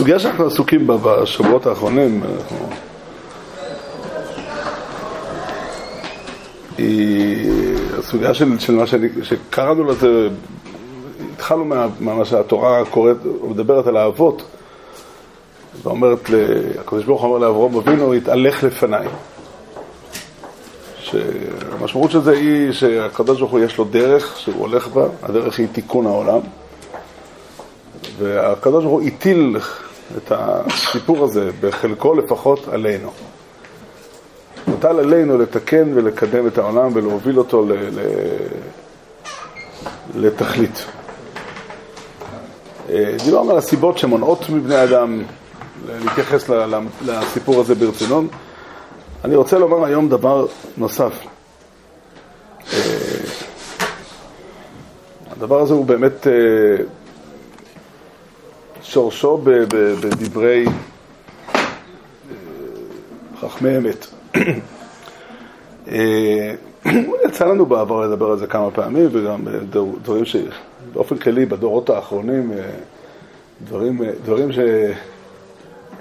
הסוגיה שאנחנו עסוקים בה בשבועות האחרונים אנחנו... היא הסוגיה של, של מה שאני, שקראנו לזה, התחלנו מה, מה שהתורה קוראת, מדברת על האבות ואומרת, הקדוש ברוך הוא אומר לאברום אבינו, התהלך לפניי. שהמשמעות של זה היא שהקדוש ברוך הוא יש לו דרך שהוא הולך בה, הדרך היא תיקון העולם. והקדוש ברוך הוא הטיל את הסיפור הזה, בחלקו לפחות, עלינו. מוטל עלינו לתקן ולקדם את העולם ולהוביל אותו ל... ל... לתכלית. אה, דיברנו על הסיבות שמונעות מבני אדם להתייחס לסיפור הזה ברצינות. אני רוצה לומר היום דבר נוסף. אה, הדבר הזה הוא באמת אה, שורשו בדברי אה, חכמי אמת. יצא לנו בעבר לדבר על זה כמה פעמים, וגם דברים שבאופן כללי בדורות האחרונים, דברים, דברים ש...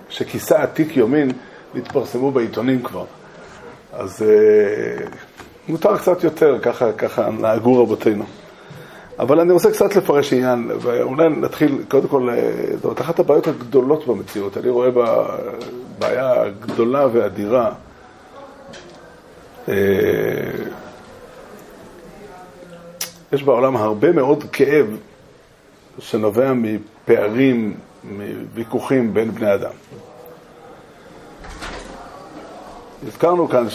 שכיסה עתיק יומין התפרסמו בעיתונים כבר. אז אה, מותר קצת יותר, ככה, ככה נהגו רבותינו. אבל אני רוצה קצת לפרש עניין, ואולי נתחיל, קודם כל, אה, זאת אחת הבעיות הגדולות במציאות. אני רואה בה בעיה גדולה ואדירה. אה, יש בעולם הרבה מאוד כאב שנובע מפערים, מוויכוחים בין בני אדם. הזכרנו כאן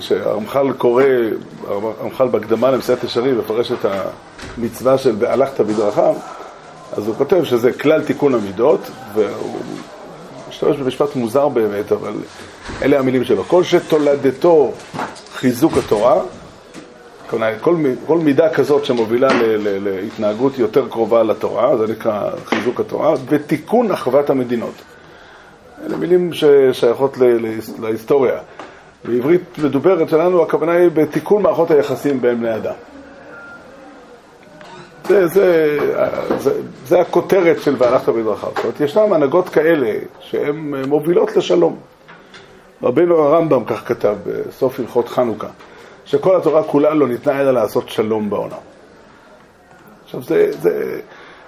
שהרמח"ל קורא, הרמח"ל בהקדמה למסעט ישרים, מפרש את המצווה של והלכת בדרכיו, אז הוא כותב שזה כלל תיקון המידות, והוא משתמש במשפט מוזר באמת, אבל אלה המילים שלו. כל שתולדתו חיזוק התורה, כל, כל מידה כזאת שמובילה ל, ל, להתנהגות יותר קרובה לתורה, זה נקרא חיזוק התורה, ותיקון אחוות המדינות. אלה מילים ששייכות להיסטוריה. בעברית מדוברת שלנו הכוונה היא בתיקון מערכות היחסים בין בני אדם. זה, זה, זה, זה הכותרת של והלכת בדרכיו. זאת אומרת, ישנן הנהגות כאלה שהן מובילות לשלום. רבינו הרמב"ם כך כתב בסוף הלכות חנוכה, שכל התורה כולה לא ניתנה אלא לעשות שלום בעולם. עכשיו, זה, זה,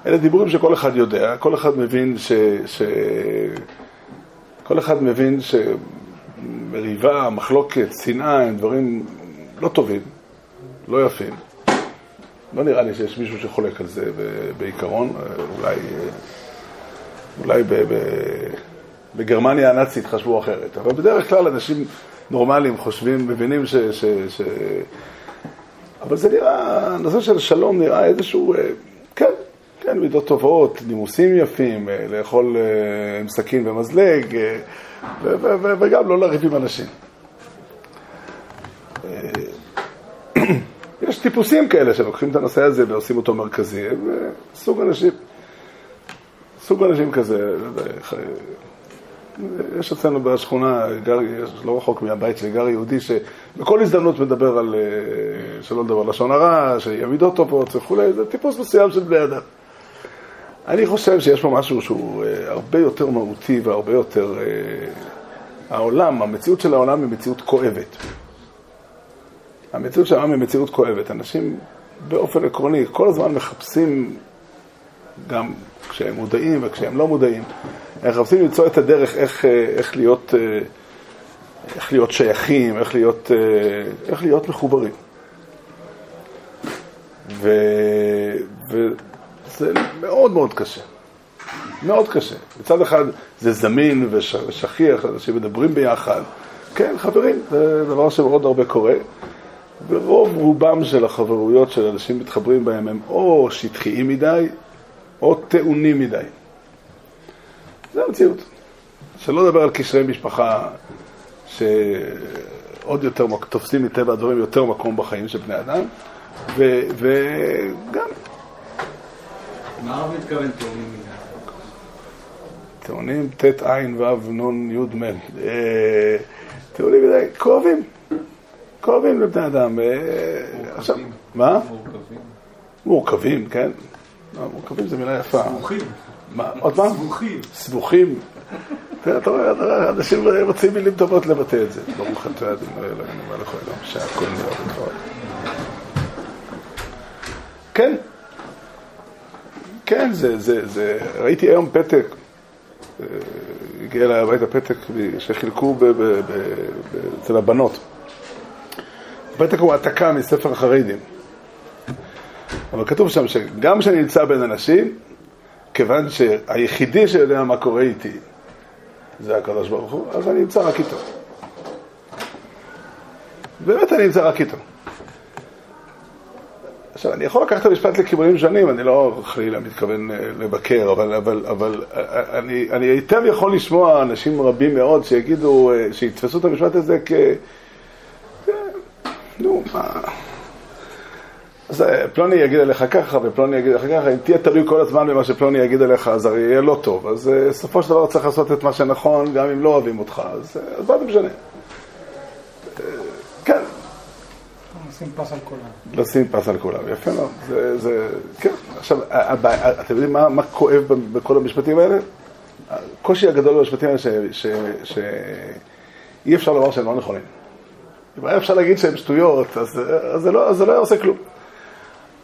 אלה דיבורים שכל אחד יודע, כל אחד מבין ש... ש כל אחד מבין ש... מריבה, מחלוקת, שנאה, הם דברים לא טובים, לא יפים. לא נראה לי שיש מישהו שחולק על זה בעיקרון, אולי, אולי ב, ב, בגרמניה הנאצית חשבו אחרת, אבל בדרך כלל אנשים נורמליים חושבים, מבינים ש... ש, ש אבל זה נראה, הנושא של שלום נראה איזשהו, כן, כן, מידות טובות, נימוסים יפים, לאכול עם סכין ומזלג, וגם לא לריב עם אנשים. אה, יש טיפוסים כאלה שלוקחים את הנושא הזה ועושים אותו מרכזי, הם אה, סוג אנשים, סוג אנשים כזה, לא יש אצלנו בשכונה, גר, לא רחוק מהבית שלי, גר יהודי שבכל הזדמנות מדבר על, אה, שלא לדבר לשון הרע, שיהיה מידות טובות וכולי, זה טיפוס מסוים של בני אדם. אני חושב שיש פה משהו שהוא אה, הרבה יותר מהותי והרבה יותר... אה, העולם, המציאות של העולם היא מציאות כואבת. המציאות של העולם היא מציאות כואבת. אנשים באופן עקרוני כל הזמן מחפשים, גם כשהם מודעים וכשהם לא מודעים, הם מחפשים למצוא את הדרך איך, אה, איך, להיות, איך להיות שייכים, איך להיות, איך להיות מחוברים. ו... ו... זה מאוד מאוד קשה. מאוד קשה. מצד אחד זה זמין ושכיח, אנשים מדברים ביחד. כן, חברים, זה דבר שמאוד הרבה קורה. ורוב רובם של החברויות של אנשים מתחברים בהם הם או שטחיים מדי, או טעונים מדי. זה המציאות. שלא לדבר על קשרי משפחה שעוד יותר תופסים מטבע הדברים יותר מקום בחיים של בני אדם, וגם... מה הרב מתכוון טעונים ט' ע' ו' נ' י' מ'. אה, טעונים מדי, כואבים. כואבים לבני אדם. אה, עכשיו, מה? מורכבים. מורכבים, כן. לא, מורכבים זה מילה יפה. סבוכים. עוד פעם? סבוכים. סבוכים. כן, אתה רואה, אנשים רוצים מילים טובות לבטא את זה. ברוך אתה אדוני אלוהינו מלך העולם, שהכל נהיה בדברו. כן. כן, זה, זה, זה, ראיתי היום פתק, אה, הגיע אליי הביתה פתק שחילקו אצל הבנות. הפתק הוא העתקה מספר החרדים. אבל כתוב שם שגם כשאני נמצא בין אנשים, כיוון שהיחידי שיודע מה קורה איתי זה הקדוש ברוך הוא, אז אני נמצא רק איתו. באמת אני נמצא רק איתו. עכשיו, אני יכול לקחת את המשפט לכיוונים שונים, אני לא חלילה מתכוון אה, לבקר, אבל, אבל, אבל אה, אני, אני היטב יכול לשמוע אנשים רבים מאוד שיגידו, אה, שיתפסו את המשפט הזה כ... אה, נו, מה... אז אה, פלוני יגיד עליך ככה ופלוני יגיד עליך ככה, אם תהיה תלוי כל הזמן במה שפלוני יגיד עליך, אז הרי יהיה לא טוב. אז אה, בסופו של דבר צריך לעשות את מה שנכון, גם אם לא אוהבים אותך, אז, אה, אז מה זה משנה? אה, כן, נשים פס על כולם. לשים פס על כולם, יפה מאוד. זה, כן. עכשיו, אתם יודעים מה, מה כואב בכל המשפטים האלה? הקושי הגדול במשפטים האלה שאי אפשר לומר שהם לא נכונים. אם היה אפשר להגיד שהם שטויות, אז, זה לא, זה לא היה עושה כלום.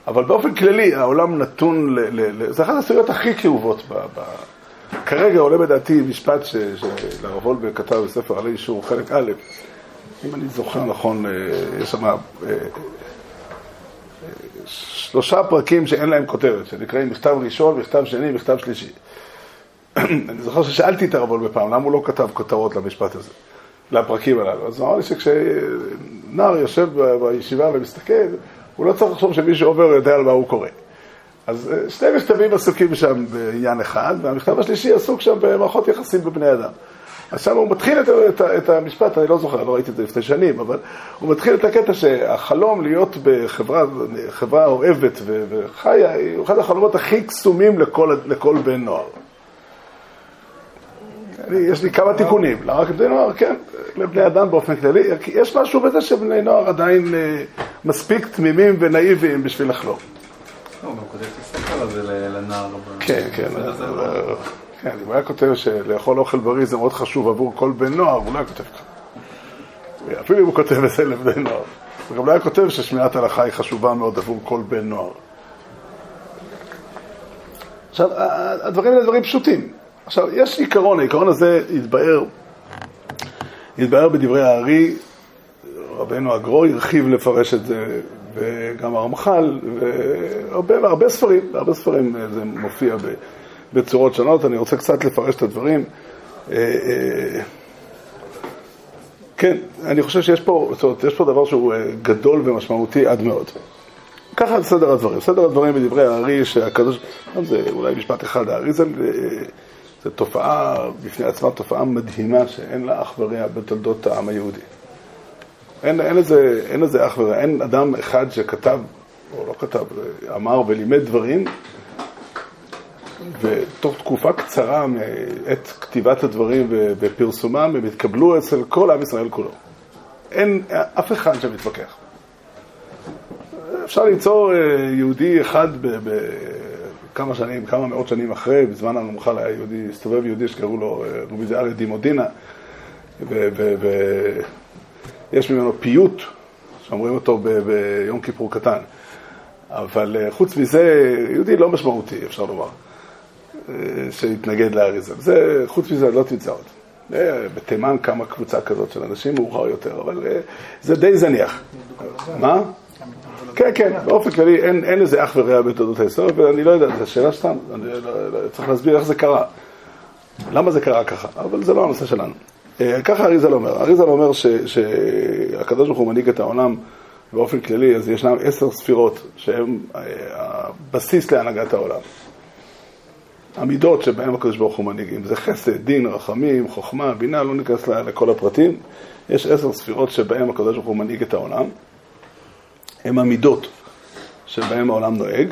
אבל באופן כללי, העולם נתון, ל, ל, ל, זה אחת הסוגיות הכי כאובות. ב, ב, כרגע עולה בדעתי משפט שלרב וולברג כתב בספר עלי אישור חלק א', אם אני זוכר נכון, אה, יש שם אה, שלושה פרקים שאין להם כותרת, שנקראים מכתב ראשון, מכתב שני, מכתב שלישי. אני זוכר ששאלתי את הרב וולברג פעם, למה הוא לא כתב כותרות למשפט הזה, לפרקים הללו. אז אמר לי שכשנער יושב בישיבה ומסתכל, הוא לא צריך לחשוב שמישהו עובר יודע על מה הוא קורא. אז אה, שני מכתבים עסוקים שם בעניין אחד, והמכתב השלישי עסוק שם במערכות יחסים בבני אדם. אז שם הוא מתחיל את, את, את המשפט, אני לא זוכר, לא ראיתי את זה לפני שנים, אבל הוא מתחיל את הקטע שהחלום להיות בחברה חברה אוהבת ו- וחיה, הוא אחד החלומות הכי קסומים לכל, לכל בן נוער. אני, יש לי כמה תיקונים, לא רק בני נוער, כן, לבני אדם באופן כללי, יש משהו בזה שבני נוער עדיין אה, מספיק תמימים ונאיביים בשביל לחלום. לא, הוא גם כותב את הספר הזה ל- לנער. כן, כן, כן, אם הוא היה כותב שלאכול אוכל בריא זה מאוד חשוב עבור כל בן נוער, הוא לא היה כותב ככה. אפילו אם הוא כותב את זה לבני נוער. הוא גם לא היה כותב ששמיעת הלכה היא חשובה מאוד עבור כל בן נוער. עכשיו, הדברים האלה דברים פשוטים. עכשיו, יש עיקרון, העיקרון הזה התבאר, התבאר בדברי הארי, רבנו הגרו הרחיב לפרש את זה, וגם הרמח"ל, והרבה הרבה ספרים, בהרבה ספרים אה, זה מופיע ב- בצורות שונות. אני רוצה קצת לפרש את הדברים. אה, אה, כן, אני חושב שיש פה, זאת אומרת, יש פה דבר שהוא אה, גדול ומשמעותי עד מאוד. ככה סדר הדברים. סדר הדברים בדברי הארי, שהקדוש... זה אולי משפט אחד, הארי זה, זה תופעה בפני עצמה, תופעה מדהימה שאין לה אח ורע בתולדות העם היהודי. אין, אין, לזה, אין לזה אח ורע, אין אדם אחד שכתב, או לא כתב, אמר ולימד דברים, ותוך תקופה קצרה מעת כתיבת הדברים ופרסומם, הם התקבלו אצל כל עם ישראל כולו. אין אף אחד שמתווכח. אפשר למצוא אה, יהודי אחד בכמה שנים, כמה מאות שנים אחרי, בזמן הרמח"ל היה יהודי, הסתובב יהודי שקראו לו אה, רבי זאריה דימודינה, ויש ממנו פיוט, שאומרים אותו ביום כיפור קטן. אבל אה, חוץ מזה, יהודי לא משמעותי, אפשר לומר, שהתנגד לאריזם. זה, חוץ מזה, לא תמצא עוד. בתימן קמה קבוצה כזאת של אנשים מאוחר יותר, אבל אה, זה די זניח. מה? כן, כן, באופן כללי אין, אין לזה אח ורע בתולדות ההיסטוריה, ואני לא יודע, זו שאלה סתם, אני לא, לא, צריך להסביר איך זה קרה. למה זה קרה ככה, אבל זה לא הנושא שלנו. אה, ככה אריזל אומר, אריזל אומר שהקדוש ברוך הוא מנהיג את העולם באופן כללי, אז ישנם עשר ספירות שהן אה, הבסיס להנהגת העולם. המידות שבהן הקדוש ברוך הוא מנהיג, אם זה חסד, דין, רחמים, חוכמה, בינה, לא ניכנס לכל הפרטים. יש עשר ספירות שבהן הקדוש ברוך הוא מנהיג את העולם. הן המידות. שבהם העולם נוהג,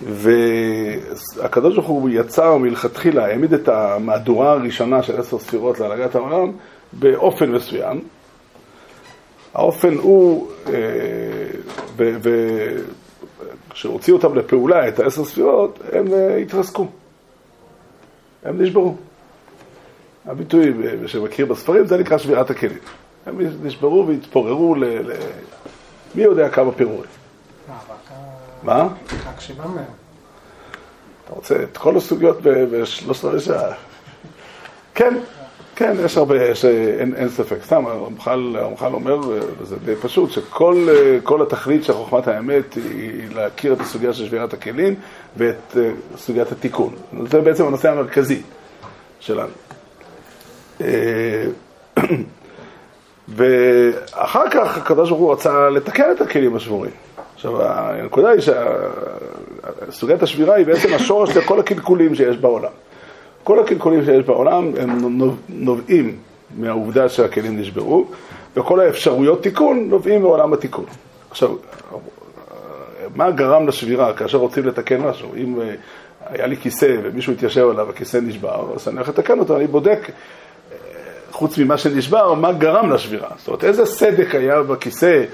והקדוש ברוך הוא יצר מלכתחילה, העמיד את המהדורה הראשונה של עשר ספירות להנהגת העולם באופן מסוים. האופן הוא, וכשהוציאו אותם לפעולה, את העשר ספירות, הם אה, התרסקו. הם נשברו. הביטוי שמכיר בספרים זה נקרא שבירת הכלים. הם נשברו והתפוררו ל... ל... מי יודע כמה פירורים. מה? שבעה מהם. אתה רוצה את כל הסוגיות בשלושת רבעי שעה? כן, כן, יש הרבה, יש, אין, אין ספק. סתם, הרמח"ל אומר, וזה די פשוט, שכל התכלית של חוכמת האמת היא להכיר את הסוגיה של שבירת הכלים ואת אה, סוגיית התיקון. זה בעצם הנושא המרכזי שלנו. אה, ואחר כך הקדוש ברוך הוא רצה לתקן את הכלים השבורים. עכשיו, הנקודה היא שסוגיית השבירה היא בעצם השורש לכל הקלקולים שיש בעולם. כל הקלקולים שיש בעולם הם נובעים מהעובדה שהכלים נשברו, וכל האפשרויות תיקון נובעים מעולם התיקון. עכשיו, מה גרם לשבירה כאשר רוצים לתקן משהו? אם אה, היה לי כיסא ומישהו התיישב עליו, הכיסא נשבר, אז אני הולך לתקן אותו, אני בודק, אה, חוץ ממה שנשבר, מה גרם לשבירה. זאת אומרת, איזה סדק היה בכיסא,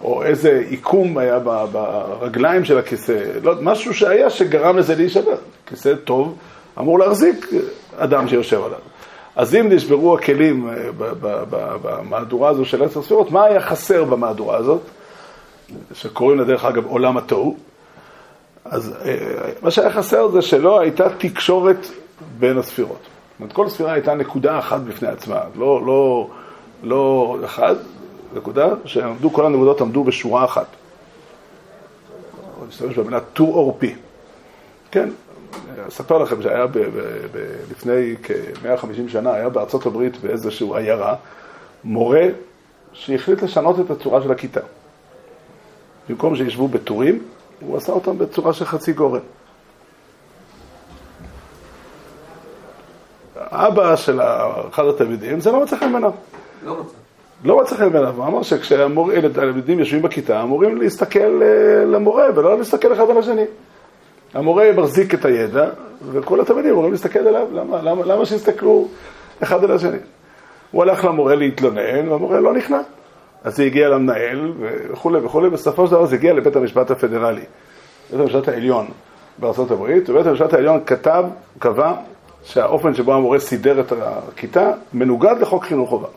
או איזה עיקום היה ברגליים של הכיסא, לא, משהו שהיה שגרם לזה להישבר. כיסא טוב אמור להחזיק אדם שיושב עליו. אז אם נשברו הכלים אה, במהדורה הזו של עשר ספירות, מה היה חסר במהדורה הזאת, שקוראים לה דרך אגב עולם התוהו? אז אה, מה שהיה חסר זה שלא הייתה תקשורת בין הספירות. זאת אומרת, כל ספירה הייתה נקודה אחת בפני עצמה, לא, לא, לא אחד, נקודה שעמדו, כל הנקודות עמדו בשורה אחת. אני אשתמש במילה טור עורפי. כן, אספר לכם שהיה ב, ב, ב, לפני כ-150 שנה, היה בארצות הברית באיזושהי עיירה, מורה שהחליט לשנות את הצורה של הכיתה. במקום שישבו בטורים, הוא עשה אותם בצורה של חצי גורן. אבא של אחד התלמידים, זה לא מצא חן בעיניו. לא מצא. לא מצא חן בעיניו, הוא אמר שכשהתלמידים יושבים בכיתה, אמורים להסתכל אה, למורה ולא להסתכל אחד על השני. המורה מחזיק את הידע, וכל התלמידים אמורים להסתכל עליו, למה, למה, למה שיסתכלו אחד על השני? הוא הלך למורה להתלונן, והמורה לא נכנע. אז זה הגיע למנהל וכולי וכולי, בסופו של דבר זה הגיע לבית המשפט הפדרלי, בית המשפט העליון הברית, ובית המשפט העליון כתב, קבע, שהאופן שבו המורה סידר את הכיתה מנוגד לחוק חינוך חובה.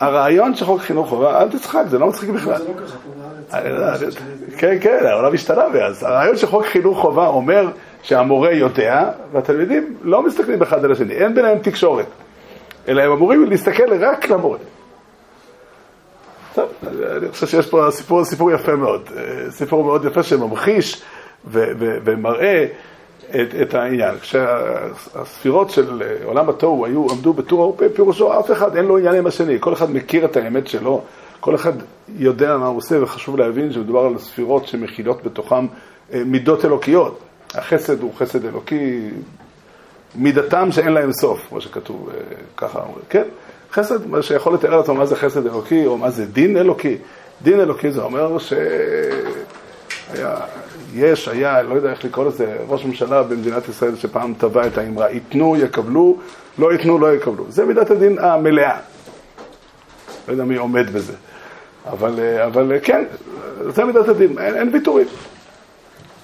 הרעיון של חוק חינוך חובה, אל תצחק, זה לא מצחיק בכלל. זה לא ככה פה בארץ. כן, כן, העולם השתנה מאז. הרעיון של חוק חינוך חובה אומר שהמורה יודע, והתלמידים לא מסתכלים אחד על השני, אין ביניהם תקשורת, אלא הם אמורים להסתכל רק למורה. טוב, אני חושב שיש פה סיפור, סיפור יפה מאוד, סיפור מאוד יפה שממחיש ומראה את, את העניין. כשהספירות של עולם התוהו היו, עמדו בטור עורפי, פירושו אף אחד אין לו עניין עם השני, כל אחד מכיר את האמת שלו, כל אחד יודע מה הוא עושה, וחשוב להבין שמדובר על ספירות שמכילות בתוכן אה, מידות אלוקיות. החסד הוא חסד אלוקי, מידתם שאין להם סוף, כמו שכתוב אה, ככה, כן? חסד, מה שיכול לתאר לעצמו מה זה חסד אלוקי, או מה זה דין אלוקי. דין אלוקי זה אומר ש... היה, יש, היה, לא יודע איך לקרוא לזה, ראש ממשלה במדינת ישראל שפעם טבע את האמרה, ייתנו, יקבלו, לא ייתנו, לא יקבלו. זה מידת הדין המלאה. לא יודע מי עומד בזה. אבל, אבל כן, זה מידת הדין, אין, אין ויתורים.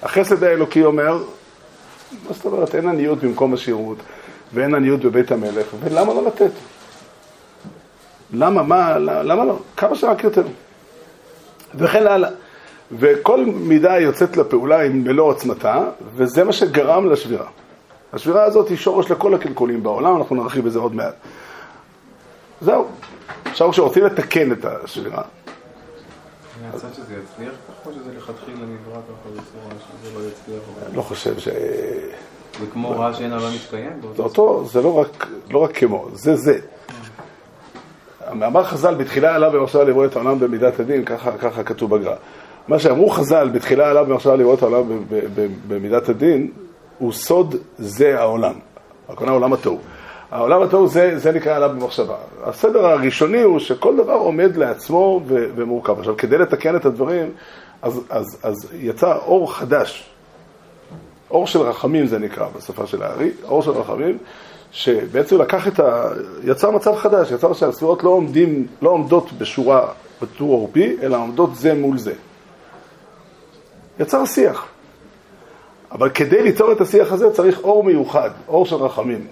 החסד האלוקי אומר, מה זאת אומרת, אין עניות במקום השירות, ואין עניות בבית המלך, ולמה לא לתת? למה, מה, למה לא? כמה שרק יותר. וכן הלאה. וכל מידה יוצאת לפעולה עם מלוא עוצמתה, וזה מה שגרם לשבירה. השבירה הזאת היא שורש לכל הקלקולים בעולם, אנחנו נרחיב בזה עוד מעט. זהו. עכשיו כשרוצים לתקן את השבירה. מהצד שזה יצליח ככה, או שזה לכתחילה נברא ככה בצורה שזה לא יצליח? אני לא חושב ש... זה כמו רע שאין העולם מתקיים? זה אותו, זה לא רק, לא רק כמו, זה זה. אמר חז"ל, בתחילה עלה במחשבה לברוא את העולם במידת הדין, ככה, ככה כתוב בגר"א. מה שאמרו חז"ל, בתחילה עליו במחשבה לראות העולם במידת הדין, הוא סוד זה העולם. הכוונה עולם התוהו. העולם התוהו זה, זה נקרא עליו במחשבה. הסדר הראשוני הוא שכל דבר עומד לעצמו ומורכב. עכשיו, כדי לתקן את הדברים, אז, אז, אז יצא אור חדש, אור של רחמים זה נקרא בשפה של הארי, אור של רחמים, שבעצם לקח את ה... יצר מצב חדש, יצר שהספירות לא, עומדים, לא עומדות בשורה בטור עורפי, אלא עומדות זה מול זה. יצר שיח. אבל כדי ליצור את השיח הזה צריך אור מיוחד, אור של רחמים.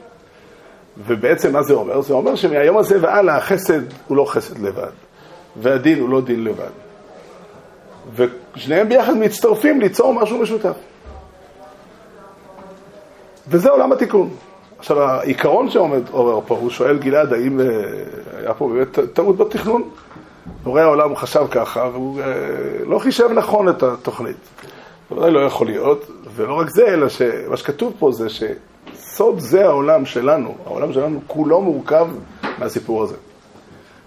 ובעצם מה זה אומר? זה אומר שמהיום הזה והלאה החסד הוא לא חסד לבד, והדין הוא לא דין לבד. ושניהם ביחד מצטרפים ליצור משהו משותף. וזה עולם התיקון. עכשיו, העיקרון שעומד עורר פה, הוא שואל גלעד, האם אה, היה פה באמת טעות בתכנון? בורא העולם חשב ככה, והוא אה, לא חישב נכון את התוכנית. זה ודאי לא יכול להיות, ולא רק זה, אלא שמה שכתוב פה זה שסוד זה העולם שלנו, העולם שלנו כולו מורכב מהסיפור הזה.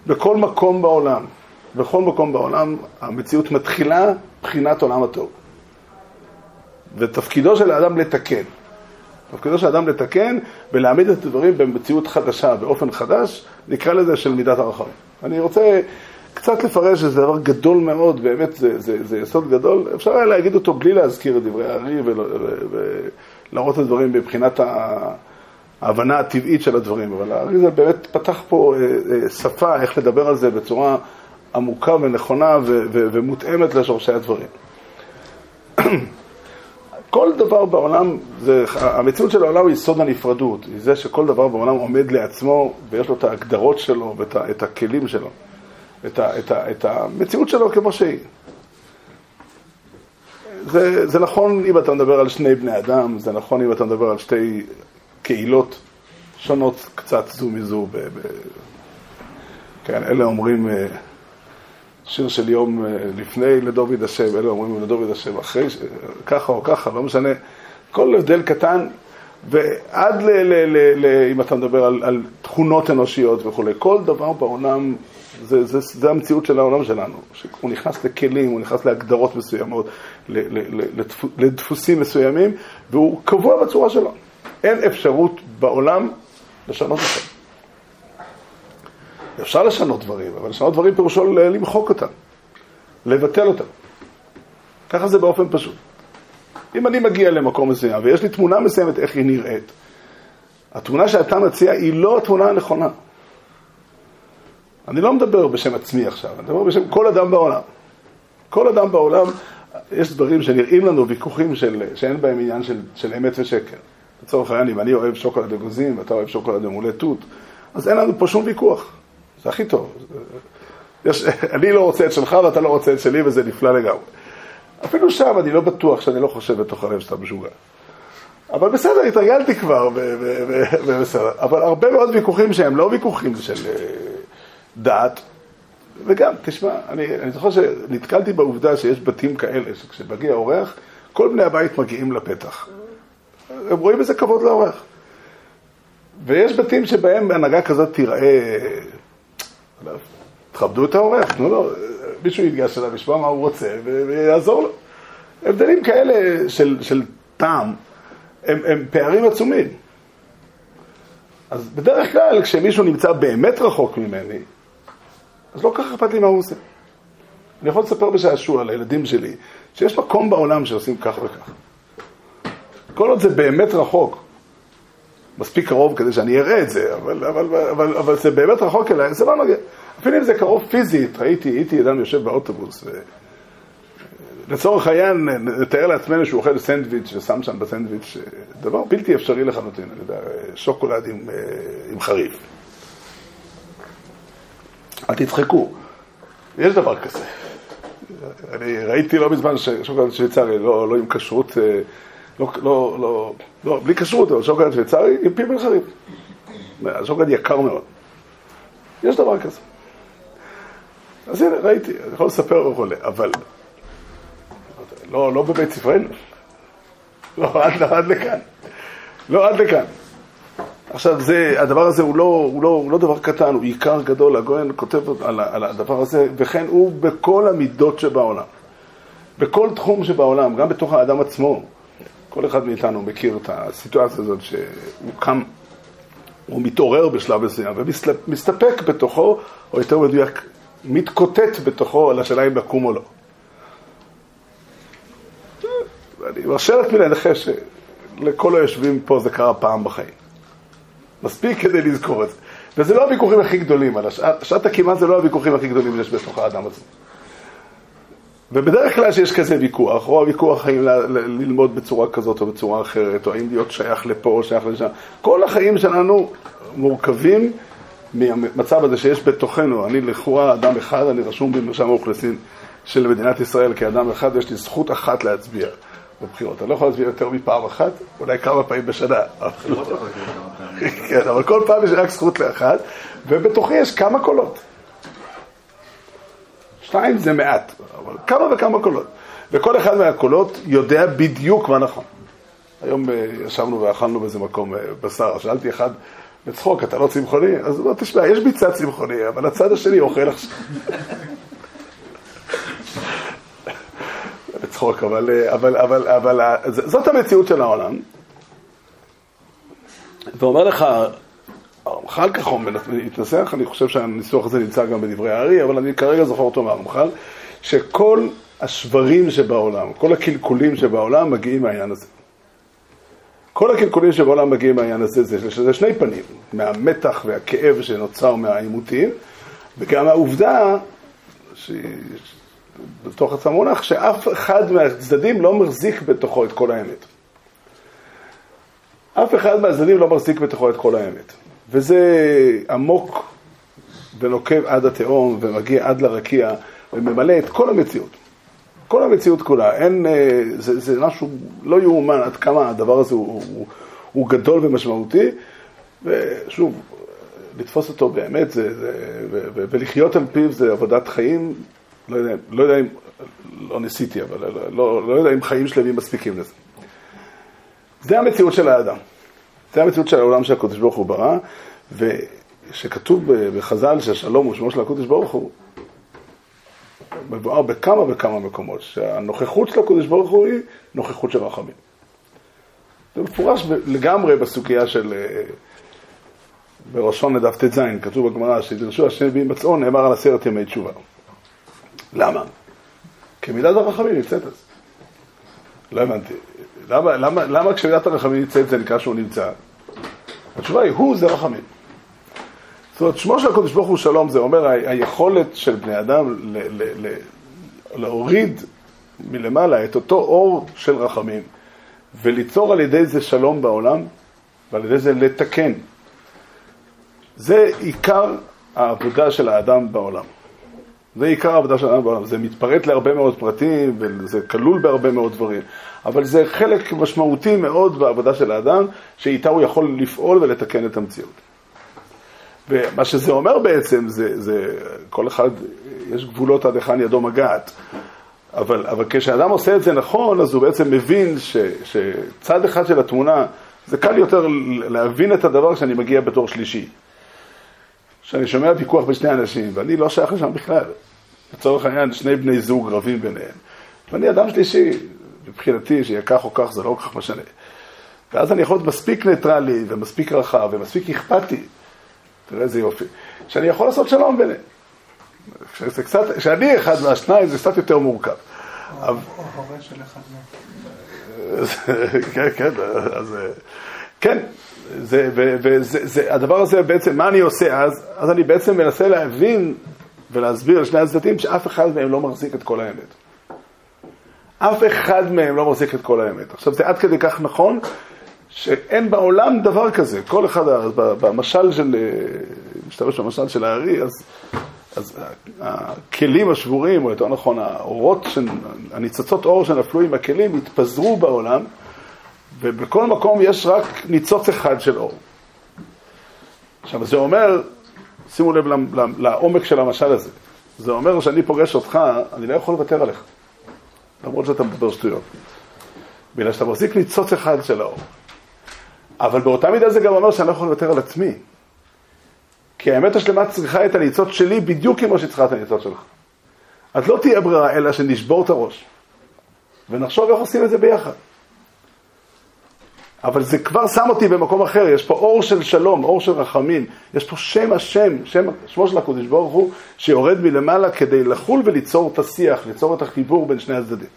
בכל מקום בעולם, בכל מקום בעולם, המציאות מתחילה מבחינת עולם הטוב. ותפקידו של האדם לתקן. תפקידו של האדם לתקן ולהעמיד את הדברים במציאות חדשה, באופן חדש, נקרא לזה של מידת הרחמים. אני רוצה קצת לפרש שזה דבר גדול מאוד, באמת זה, זה, זה יסוד גדול, אפשר היה להגיד אותו בלי להזכיר את דברי הארי ולהראות את הדברים מבחינת ההבנה הטבעית של הדברים, אבל הארי זה באמת פתח פה אה, אה, שפה, איך לדבר על זה בצורה עמוקה ונכונה ומותאמת לשורשי הדברים. כל דבר בעולם, זה, המציאות של העולם היא סוד הנפרדות, היא זה שכל דבר בעולם עומד לעצמו ויש לו את ההגדרות שלו ואת הכלים שלו. את, ה, את, ה, את המציאות שלו כמו שהיא. זה, זה נכון אם אתה מדבר על שני בני אדם, זה נכון אם אתה מדבר על שתי קהילות שונות קצת זו מזו. ב, ב, כן, אלה אומרים אה, שיר של יום אה, לפני לדוד השם, אלה אומרים לדוד השם אחרי, ככה או ככה, לא משנה. כל הבדל קטן, ועד ל, ל, ל, ל, אם אתה מדבר על, על תכונות אנושיות וכולי, כל דבר בעולם זה, זה, זה המציאות של העולם שלנו, שהוא נכנס לכלים, הוא נכנס להגדרות מסוימות, לדפוסים מסוימים, והוא קבוע בצורה שלו. אין אפשרות בעולם לשנות אותו. אפשר לשנות דברים, אבל לשנות דברים פירושו למחוק אותם, לבטל אותם. ככה זה באופן פשוט. אם אני מגיע למקום מסוים ויש לי תמונה מסוימת איך היא נראית, התמונה שאתה מציע היא לא התמונה הנכונה. אני לא מדבר בשם עצמי עכשיו, אני מדבר בשם כל אדם בעולם. כל אדם בעולם, יש דברים שנראים לנו ויכוחים של, שאין בהם עניין של, של אמת ושקר. לצורך העניין, אם אני אוהב שוקולד אגוזים ואתה אוהב שוקולד ממולא תות, אז אין לנו פה שום ויכוח. זה הכי טוב. יש, אני לא רוצה את שלך ואתה לא רוצה את שלי וזה נפלא לגמרי. אפילו שם אני לא בטוח שאני לא חושב בתוך הלב שאתה משוגע. אבל בסדר, התרגלתי כבר, ובסדר. אבל הרבה מאוד ויכוחים שהם לא ויכוחים של דת, וגם, תשמע, אני, אני זוכר שנתקלתי בעובדה שיש בתים כאלה, שכשמגיע אורח, כל בני הבית מגיעים לפתח. הם רואים איזה כבוד לאורח. ויש בתים שבהם הנהגה כזאת תיראה, תכבדו את האורח, תנו לו, מישהו ייגש אליו, ישמע מה הוא רוצה ויעזור לו. הבדלים כאלה של, של טעם, הם, הם פערים עצומים. אז בדרך כלל, כשמישהו נמצא באמת רחוק ממני, אז לא כל כך אכפת לי מה הוא עושה. אני יכול לספר בשעשוע לילדים שלי, שיש מקום בעולם שעושים כך וכך. כל עוד זה באמת רחוק, מספיק קרוב כדי שאני אראה את זה, אבל, אבל, אבל, אבל זה באמת רחוק אליי, זה לא נוגע. אפילו אם זה קרוב פיזית, ראיתי, הייתי אדם יושב באוטובוס, ו... לצורך העניין, נתאר לעצמנו שהוא אוכל סנדוויץ' ושם שם בסנדוויץ' דבר בלתי אפשרי לחלוטין, אני יודע, שוקולד עם, אה, עם חריף. אל תצחקו, יש דבר כזה. אני ראיתי לא מזמן שוקולד שוויצרי, לא, לא עם כשרות, אה, לא, לא, לא, לא, בלי כשרות, אבל שוקולד שוויצרי עם פיפל חריף. שוקולד יקר מאוד. יש דבר כזה. אז הנה, ראיתי, אני יכול לספר וכולי, אבל לא, לא בבית ספרנו. לא, עד, עד לכאן. לא עד לכאן. עכשיו, זה, הדבר הזה הוא לא, הוא, לא, הוא לא דבר קטן, הוא עיקר גדול, הגויין כותב על, על הדבר הזה, וכן הוא בכל המידות שבעולם. בכל תחום שבעולם, גם בתוך האדם עצמו. כל אחד מאיתנו מכיר את הסיטואציה הזאת שהוא קם, הוא מתעורר בשלב מסוים ומסתפק בתוכו, או יותר מדויק, מתקוטט בתוכו על השאלה אם לקום או לא. אני מרשה לעצמי לנחש שלכל היושבים פה זה קרה פעם בחיים. מספיק כדי לזכור את זה. וזה לא הוויכוחים הכי גדולים, על השעת, שעת הקימה זה לא הוויכוחים הכי גדולים שיש בתוך האדם הזה. ובדרך כלל שיש כזה ויכוח, או הוויכוח האם ללמוד בצורה כזאת או בצורה אחרת, או האם להיות שייך לפה או שייך לשם, כל החיים שלנו מורכבים מהמצב הזה שיש בתוכנו. אני לכאורה אדם אחד, אני רשום במרשם האוכלוסין של מדינת ישראל כאדם אחד, ויש לי זכות אחת להצביע בבחירות. אני לא יכול להצביע יותר מפעם אחת, אולי כמה פעמים בשנה. כן, אבל כל פעם יש רק זכות לאחד, ובתוכי יש כמה קולות. שתיים זה מעט, אבל כמה וכמה קולות. וכל אחד מהקולות יודע בדיוק מה נכון. היום אה, ישבנו ואכלנו באיזה מקום אה, בשר, שאלתי אחד בצחוק, אתה לא צמחוני? אז הוא אמר, תשמע, יש ביצה צמחוני, אבל הצד השני אוכל עכשיו. בצחוק, אבל, אה, אבל, אבל, אבל אה, ז- זאת המציאות של העולם. ואומר לך, הרמח"ל ככה מתנסח, אני חושב שהניסוח הזה נמצא גם בדברי הארי, אבל אני כרגע זוכר אותו מהרמח"ל, שכל השברים שבעולם, כל הקלקולים שבעולם מגיעים מהעניין הזה. כל הקלקולים שבעולם מגיעים מהעניין הזה, זה, זה שני פנים, מהמתח והכאב שנוצר מהעימותים, וגם העובדה, שהיא בתוך עצם המונח, שאף אחד מהצדדים לא מחזיק בתוכו את כל האמת. אף אחד מהצדדים לא מחזיק בתוכו את כל האמת. וזה עמוק ונוקב עד התהום ומגיע עד לרקיע וממלא את כל המציאות. כל המציאות כולה. אין, אה, זה, זה משהו לא יאומן עד כמה הדבר הזה הוא, הוא, הוא גדול ומשמעותי. ושוב, לתפוס אותו באמת זה, זה, ולחיות על פיו זה עבודת חיים, לא יודע, לא יודע אם, לא ניסיתי, אבל לא, לא, לא יודע אם חיים שלמים מספיקים לזה. זה המציאות של האדם. זה המציאות של העולם שהקדוש ברוך הוא ברא, ושכתוב בחז"ל שהשלום הוא שמו של הקדוש ברוך הוא, מבואר בכמה וכמה מקומות, שהנוכחות של הקדוש ברוך הוא היא נוכחות של רחמים. זה מפורש לגמרי בסוגיה של, אה, בראשון לדף ט"ז, כתוב בגמרא, שדרשו השם בי מצאו, נאמר על עשרת ימי תשובה. למה? כי מידת הרחמים נמצאת אז. לא הבנתי. למה, למה, למה כשמידת הרחמים נמצאת זה נקרא שהוא נמצא? התשובה היא, הוא זה רחמים. זאת אומרת, שמו של הקדוש ברוך הוא שלום, זה אומר היכולת של בני אדם ל- ל- ל- להוריד מלמעלה את אותו אור של רחמים וליצור על ידי זה שלום בעולם ועל ידי זה לתקן. זה עיקר העבודה של האדם בעולם. זה עיקר העבודה של האדם בעולם. זה מתפרט להרבה מאוד פרטים וזה כלול בהרבה מאוד דברים, אבל זה חלק משמעותי מאוד בעבודה של האדם, שאיתה הוא יכול לפעול ולתקן את המציאות. ומה שזה אומר בעצם, זה, זה כל אחד, יש גבולות עד היכן ידו מגעת. אבל, אבל כשאדם עושה את זה נכון, אז הוא בעצם מבין ש, שצד אחד של התמונה, זה קל יותר להבין את הדבר כשאני מגיע בתור שלישי. כשאני שומע ויכוח בין שני אנשים, ואני לא שייך לשם בכלל. לצורך העניין, שני בני זוג רבים ביניהם. ואני אדם שלישי, מבחינתי, שיהיה כך או כך, זה לא כל כך משנה. ואז אני יכול להיות מספיק ניטרלי, ומספיק רחב, ומספיק אכפתי. תראה איזה יופי. שאני יכול לעשות שלום ביניהם. כשזה קצת, כשאני אחד מהשניים זה קצת יותר מורכב. או הורה של אחד מהם. כן, כן, אז כן, זה, ו- וזה, זה, הדבר הזה בעצם, מה אני עושה אז? אז אני בעצם מנסה להבין ולהסביר לשני הצדדים שאף אחד מהם לא מחזיק את כל האמת. אף אחד מהם לא מחזיק את כל האמת. עכשיו זה עד כדי כך נכון, שאין בעולם דבר כזה. כל אחד, ב- במשל של, אה, משתמש במשל של הארי, אז, אז הכלים השבורים, או יותר נכון, האורות, הניצוצות אור שנפלו עם הכלים, התפזרו בעולם, ובכל מקום יש רק ניצוץ אחד של אור. עכשיו, זה אומר, שימו לב לעומק של המשל הזה. זה אומר שאני פוגש אותך, אני לא יכול לוותר עליך. למרות שאתה מדבר שטויות. בגלל שאתה מחזיק ניצוץ אחד של האור. אבל באותה מידה זה גם אומר שאני לא יכול לוותר על עצמי. כי האמת השלמה צריכה את הניצוץ שלי בדיוק כמו שהיא צריכה את הניצוץ שלך. אז לא תהיה ברירה אלא שנשבור את הראש. ונחשוב איך עושים את זה ביחד. אבל זה כבר שם אותי במקום אחר, יש פה אור של שלום, אור של רחמים, יש פה שם השם, שם, שמו של הקדוש ברוך הוא, שיורד מלמעלה כדי לחול וליצור את השיח, ליצור את החיבור בין שני הצדדים.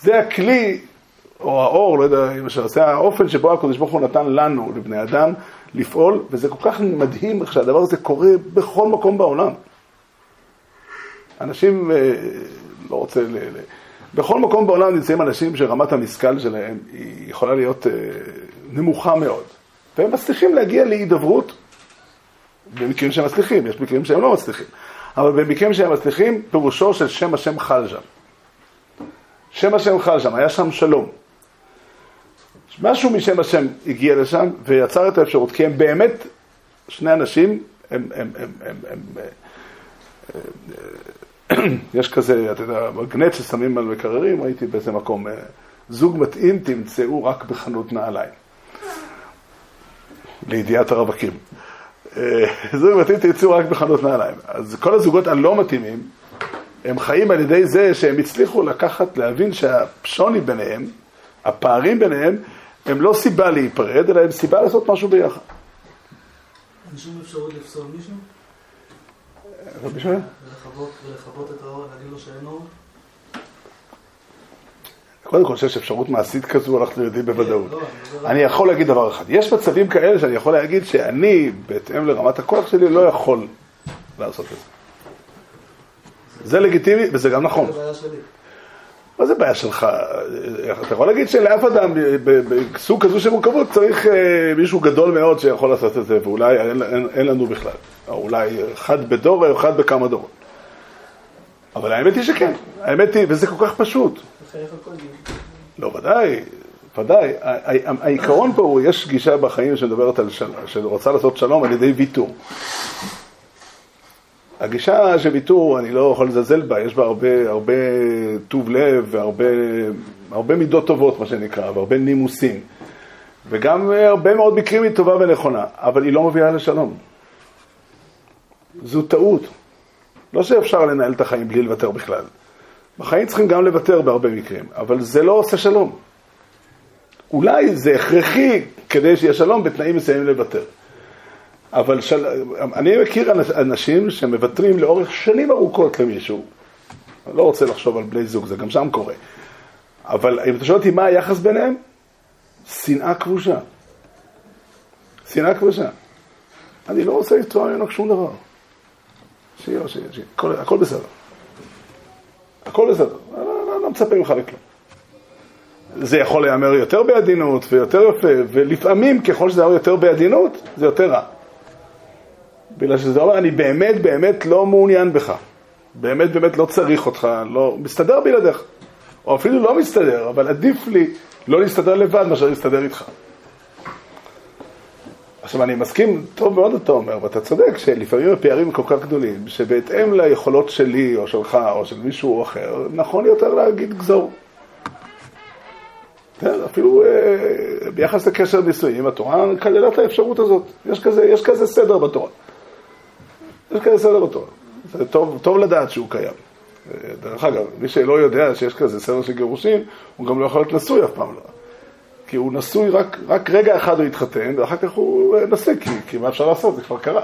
זה הכלי או האור, לא יודע, אם אפשר, זה האופן שבו הקדוש ברוך הוא נתן לנו, לבני אדם, לפעול, וזה כל כך מדהים שהדבר הזה קורה בכל מקום בעולם. אנשים, אה, לא רוצה, ל, בכל מקום בעולם נמצאים אנשים שרמת המשכל שלהם היא יכולה להיות אה, נמוכה מאוד, והם מצליחים להגיע להידברות, במקרים שהם מצליחים, יש מקרים שהם לא מצליחים, אבל במקרים שהם מצליחים, פירושו של שם השם חל שם. שם השם חל שם, היה שם שלום. משהו משם השם הגיע לשם ויצר את האפשרות, כי הם באמת שני אנשים, הם, הם, הם, הם, הם, הם יש כזה, אתה יודע, מגנט ששמים על מקררים, ראיתי באיזה מקום, זוג מתאים תמצאו רק בחנות נעליים, לידיעת הרווקים. זוג מתאים תמצאו רק בחנות נעליים. אז כל הזוגות הלא מתאימים, הם חיים על ידי זה שהם הצליחו לקחת, להבין שהשוני ביניהם, הפערים ביניהם, הם לא סיבה להיפרד, אלא הם סיבה לעשות משהו ביחד. אין שום אפשרות לפסול מישהו? רבי שואל? ולכבות את האור, להגיד לו שאין אור? קודם כל שיש אפשרות מעשית כזו, אנחנו יודעים בוודאות. לא, אני יכול להגיד דבר אחד, יש מצבים כאלה שאני יכול להגיד שאני, בהתאם לרמת הכוח שלי, לא יכול לעשות את זה. זה לגיטימי וזה גם נכון. מה זה בעיה שלך? אתה יכול להגיד שלאף אדם בסוג כזו של מורכבות צריך אה, מישהו גדול מאוד שיכול לעשות את זה, ואולי אין, אין, אין לנו בכלל. או אולי אחד בדור או אחד בכמה דורות. אבל האמת היא שכן, האמת היא, וזה כל כך פשוט. לא, ודאי, ודאי. העיקרון פה הוא, יש גישה בחיים שמדברת על שלום, שרוצה לעשות שלום על ידי ויתור. הגישה של ויתור, אני לא יכול לזלזל בה, יש בה הרבה, הרבה טוב לב והרבה הרבה מידות טובות, מה שנקרא, והרבה נימוסים. וגם אה, הרבה מאוד מקרים היא טובה ונכונה, אבל היא לא מביאה לשלום. זו טעות. לא שאפשר לנהל את החיים בלי לוותר בכלל. בחיים צריכים גם לוותר בהרבה מקרים, אבל זה לא עושה שלום. אולי זה הכרחי כדי שיהיה שלום בתנאים מסוימים לוותר. אבל של... אני מכיר אנ- אנשים שמוותרים לאורך שנים ארוכות למישהו. אני לא רוצה לחשוב על בני זוג, זה גם שם קורה. אבל אם אתה שואל אותי מה היחס ביניהם, שנאה כבושה. שנאה כבושה. אני לא רוצה לתרוע ממנו שום דבר. שיהיה, שיהיה, שיהיה. הכל, הכל בסדר. הכל בסדר. אני לא, לא, לא מצפה ממך לכלום. זה יכול להיאמר יותר בעדינות ויותר יפה, ולפעמים ככל שזה היה יותר בעדינות, זה יותר רע. בגלל שזה אומר, אני באמת באמת לא מעוניין בך. באמת באמת לא צריך אותך, לא, מסתדר בלעדיך. או אפילו לא מסתדר, אבל עדיף לי לא להסתדר לבד מאשר להסתדר איתך. עכשיו, אני מסכים, טוב מאוד אתה אומר, ואתה צודק, שלפעמים הפערים כל כך גדולים, שבהתאם ליכולות שלי, או שלך, או של מישהו אחר, נכון יותר להגיד גזור. כן, אפילו אה, ביחס לקשר נישואים, התורה כללה את האפשרות הזאת. יש כזה, יש כזה סדר בתורה. יש כזה סדר בתורה. זה טוב, טוב לדעת שהוא קיים. אה, דרך אגב, מי שלא יודע שיש כזה סדר של גירושין, הוא גם לא יכול להיות נשוי אף פעם לא. כי הוא נשוי, רק, רק רגע אחד הוא התחתן, ואחר כך הוא אה, נשוי, כי, כי מה אפשר לעשות, זה כבר קרה.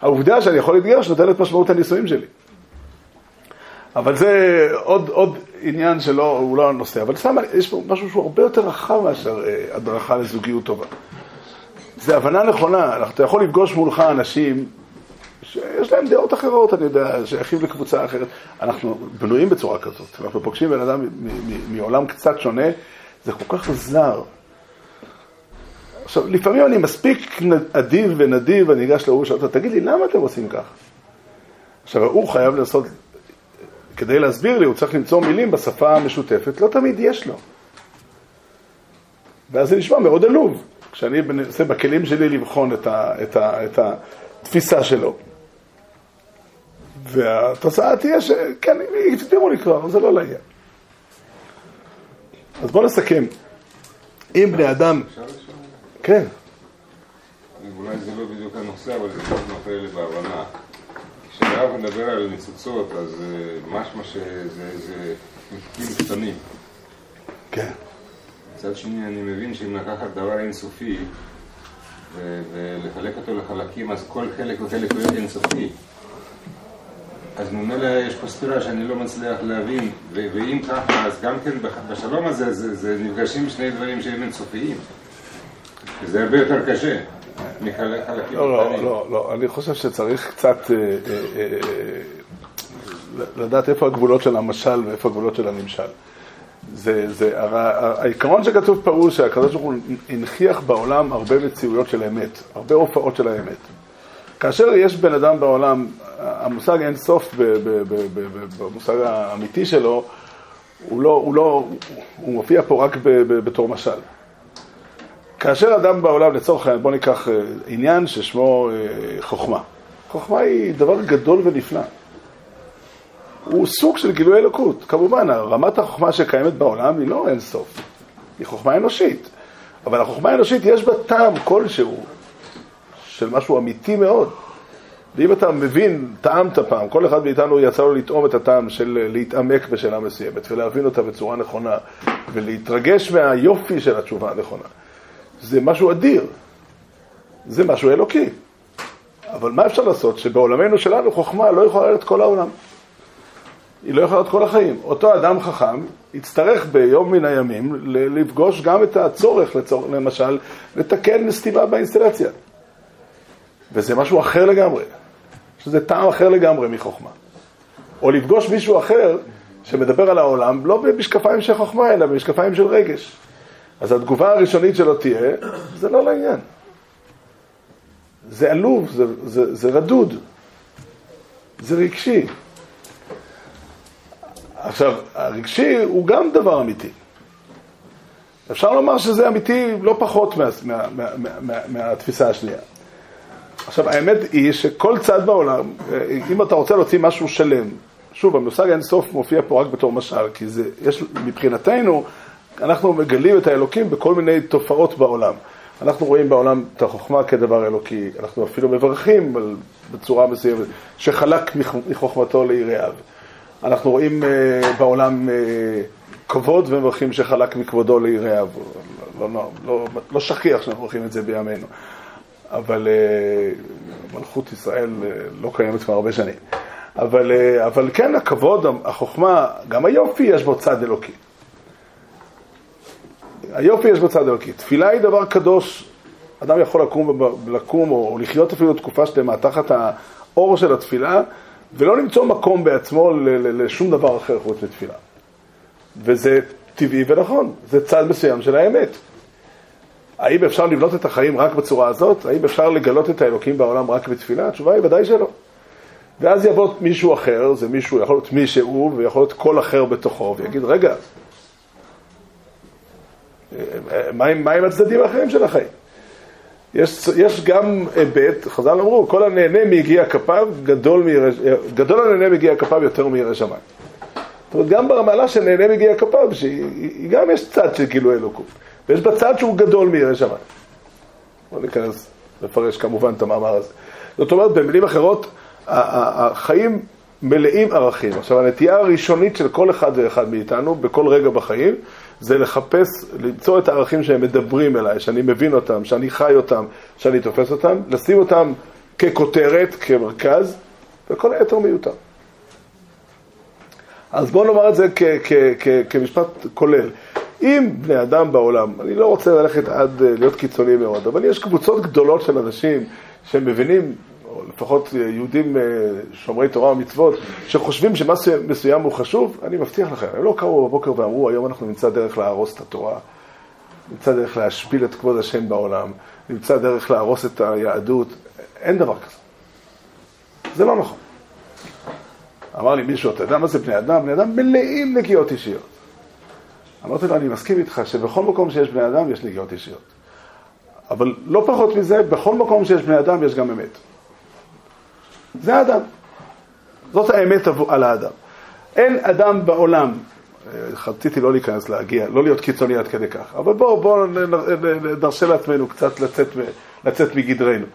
העובדה שאני יכול להתגרש נותנת משמעות הנישואים שלי. אבל זה עוד, עוד עניין שלא, הוא לא הנושא, אבל סתם יש פה משהו שהוא הרבה יותר רחב מאשר אה, הדרכה לזוגיות טובה. זה הבנה נכונה, אתה יכול לפגוש מולך אנשים שיש להם דעות אחרות, אני יודע, שייכים לקבוצה אחרת. אנחנו בנויים בצורה כזאת, אנחנו פוגשים בן אדם מעולם קצת שונה, זה כל כך זר. עכשיו, לפעמים אני מספיק אדיב ונדיב, אני אגש להוא ושואל אותו, תגיד לי, למה אתם עושים ככה? עכשיו, הוא חייב לעשות, כדי להסביר לי, הוא צריך למצוא מילים בשפה המשותפת, לא תמיד יש לו. ואז זה נשמע מאוד עלוב, כשאני מנסה בכלים שלי לבחון את, ה, את, ה, את התפיסה שלו. והתוצאה תהיה שכן, הסבירו לי כבר, זה לא לעניין. אז בואו נסכם. אם בני אדם... כן, אולי זה לא בדיוק הנושא, אבל זה מאוד מפריע לי בהבנה. כשהרב מדבר על ניצוצות, אז אה, משמע שזה זה מפקים קטנים. כן. מצד שני, אני מבין שאם לקחת דבר אינסופי ולחלק אותו לחלקים, אז כל חלק וחלק הוא אינסופי. אז ממילא יש פה סתירה שאני לא מצליח להבין, ואם ככה, אז גם כן בשלום הזה זה, זה נפגשים שני דברים שהם אינסופיים. זה הרבה יותר קשה מחלקים לא, לא. לא, לא, אני חושב שצריך קצת אה, אה, אה, לדעת איפה הגבולות של המשל ואיפה הגבולות של הנמשל. זה, זה, הר- העיקרון שכתוב פה הוא שהקדוש ברוך הוא הנכיח בעולם הרבה מציאויות של אמת, הרבה הופעות של האמת. כאשר יש בן אדם בעולם, המושג אין סוף במושג האמיתי שלו, הוא לא, הוא לא, הוא מופיע פה רק ב- ב- בתור משל. כאשר אדם בעולם, לצורך העניין, בוא ניקח אה, עניין ששמו אה, חוכמה. חוכמה היא דבר גדול ונפלא. הוא סוג של גילוי אלוקות. כמובן, רמת החוכמה שקיימת בעולם היא לא אין סוף, היא חוכמה אנושית. אבל החוכמה האנושית יש בה טעם כלשהו של משהו אמיתי מאוד. ואם אתה מבין, טעמת פעם, כל אחד מאיתנו יצא לו לטעום את הטעם של להתעמק בשאלה מסוימת ולהבין אותה בצורה נכונה ולהתרגש מהיופי של התשובה הנכונה. זה משהו אדיר, זה משהו אלוקי. אבל מה אפשר לעשות? שבעולמנו שלנו חוכמה לא יכולה להיות כל העולם. היא לא יכולה להיות כל החיים. אותו אדם חכם יצטרך ביום מן הימים לפגוש גם את הצורך, לצור... למשל, לתקן סתימה באינסטלציה. וזה משהו אחר לגמרי. שזה טעם אחר לגמרי מחוכמה. או לפגוש מישהו אחר שמדבר על העולם לא במשקפיים של חוכמה, אלא במשקפיים של רגש. אז התגובה הראשונית שלו תהיה, זה לא לעניין. זה עלוב, זה, זה, זה רדוד, זה רגשי. עכשיו, הרגשי הוא גם דבר אמיתי. אפשר לומר שזה אמיתי לא פחות מה, מה, מה, מה, מה, מהתפיסה השנייה. עכשיו, האמת היא שכל צד בעולם, אם אתה רוצה להוציא משהו שלם, שוב, המושג אינסוף מופיע פה רק בתור משל, כי זה, יש, מבחינתנו, אנחנו מגלים את האלוקים בכל מיני תופעות בעולם. אנחנו רואים בעולם את החוכמה כדבר אלוקי, אנחנו אפילו מברכים על, בצורה מסוימת, שחלק מחוכמתו ליראיו. אנחנו רואים uh, בעולם uh, כבוד ומברכים שחלק מכבודו ליראיו. לא, לא, לא, לא שכיח שאנחנו מברכים את זה בימינו. אבל uh, מלכות ישראל uh, לא קיימת כבר הרבה שנים. אבל, uh, אבל כן, הכבוד, החוכמה, גם היופי יש בו צד אלוקי. היופי יש בצד אלוקי. תפילה היא דבר קדוש. אדם יכול לקום, לקום או לחיות אפילו תקופה שלמה תחת האור של התפילה, ולא למצוא מקום בעצמו לשום דבר אחר חוץ מתפילה. וזה טבעי ונכון, זה צד מסוים של האמת. האם אפשר לבנות את החיים רק בצורה הזאת? האם אפשר לגלות את האלוקים בעולם רק בתפילה? התשובה היא ודאי שלא. ואז יבוא מישהו אחר, זה מישהו, יכול להיות מישהו, ויכול להיות קול אחר בתוכו, ויגיד, רגע, מה עם, מה עם הצדדים האחרים של החיים? יש, יש גם היבט, חז"ל אמרו, כל הנהנה מיגיע כפיו, גדול, גדול הנהנה מיגיע כפיו יותר מירא שמיים. זאת אומרת, גם במעלה של נהנה מיגיע כפיו, שהיא גם יש צד של גילוי אלוקות, ויש בה צד שהוא גדול מירא שמיים. בוא ניכנס לפרש כמובן את המאמר הזה. זאת אומרת, במילים אחרות, החיים מלאים ערכים. עכשיו, הנטייה הראשונית של כל אחד ואחד מאיתנו, בכל רגע בחיים, זה לחפש, למצוא את הערכים שהם מדברים אליי, שאני מבין אותם, שאני חי אותם, שאני תופס אותם, לשים אותם ככותרת, כמרכז, וכל היתר מיותר. אז בואו נאמר את זה כ- כ- כ- כמשפט כולל. אם בני אדם בעולם, אני לא רוצה ללכת עד להיות קיצוני מאוד, אבל יש קבוצות גדולות של אנשים שמבינים, או לפחות יהודים שומרי תורה ומצוות, שחושבים שמשהו מסוים הוא חשוב, אני מבטיח לכם, הם לא קראו בבוקר ואמרו, היום אנחנו נמצא דרך להרוס את התורה, נמצא דרך להשפיל את כבוד השם בעולם, נמצא דרך להרוס את היהדות, אין דבר כזה. זה לא נכון. אמר לי מישהו, אתה יודע מה זה בני אדם? בני אדם מלאים נגיעות אישיות. אמרתי לו, אני מסכים איתך שבכל מקום שיש בני אדם יש נגיעות אישיות. אבל לא פחות מזה, בכל מקום שיש בני אדם יש גם אמת. זה האדם. זאת האמת על האדם. אין אדם בעולם, רציתי לא להיכנס להגיע, לא להיות קיצוני עד כדי כך, אבל בואו בוא נרשה לעצמנו קצת לצאת, לצאת מגדרנו.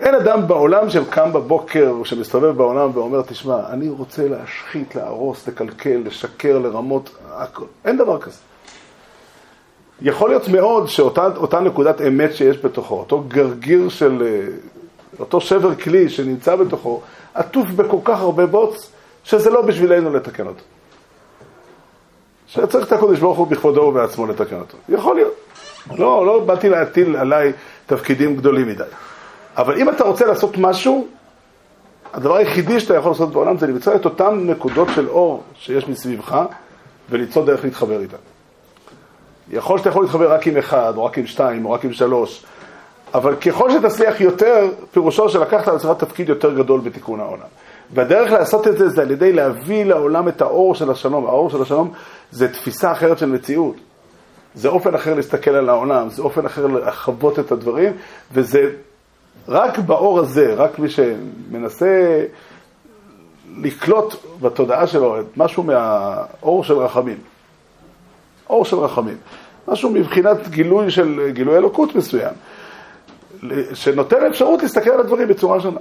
אין אדם בעולם שקם בבוקר, שמסתובב בעולם ואומר, תשמע, אני רוצה להשחית, להרוס, לקלקל, לשקר, לרמות. אין דבר כזה. יכול להיות מאוד שאותה נקודת אמת שיש בתוכו, אותו גרגיר של אותו שבר כלי שנמצא בתוכו, עטוף בכל כך הרבה בוץ, שזה לא בשבילנו לתקן אותו. שצריך את הקודש ברוך הוא בכבודו ובעצמו לתקן אותו. יכול להיות. לא, לא באתי להטיל עליי תפקידים גדולים מדי. אבל אם אתה רוצה לעשות משהו, הדבר היחידי שאתה יכול לעשות בעולם זה למצוא את אותן נקודות של אור שיש מסביבך וליצור דרך להתחבר איתן. יכול שאתה יכול להתחבר רק עם אחד, או רק עם שתיים, או רק עם שלוש, אבל ככל שתצליח יותר, פירושו שלקחת על עצמך תפקיד יותר גדול בתיקון העולם. והדרך לעשות את זה זה על ידי להביא לעולם את האור של השלום. האור של השלום זה תפיסה אחרת של מציאות. זה אופן אחר להסתכל על העולם, זה אופן אחר לחוות את הדברים, וזה רק באור הזה, רק מי שמנסה לקלוט בתודעה שלו את משהו מהאור של רחמים. אור של רחמים. משהו מבחינת גילוי של, גילוי אלוקות מסוים, שנותן אפשרות להסתכל על הדברים בצורה שונה.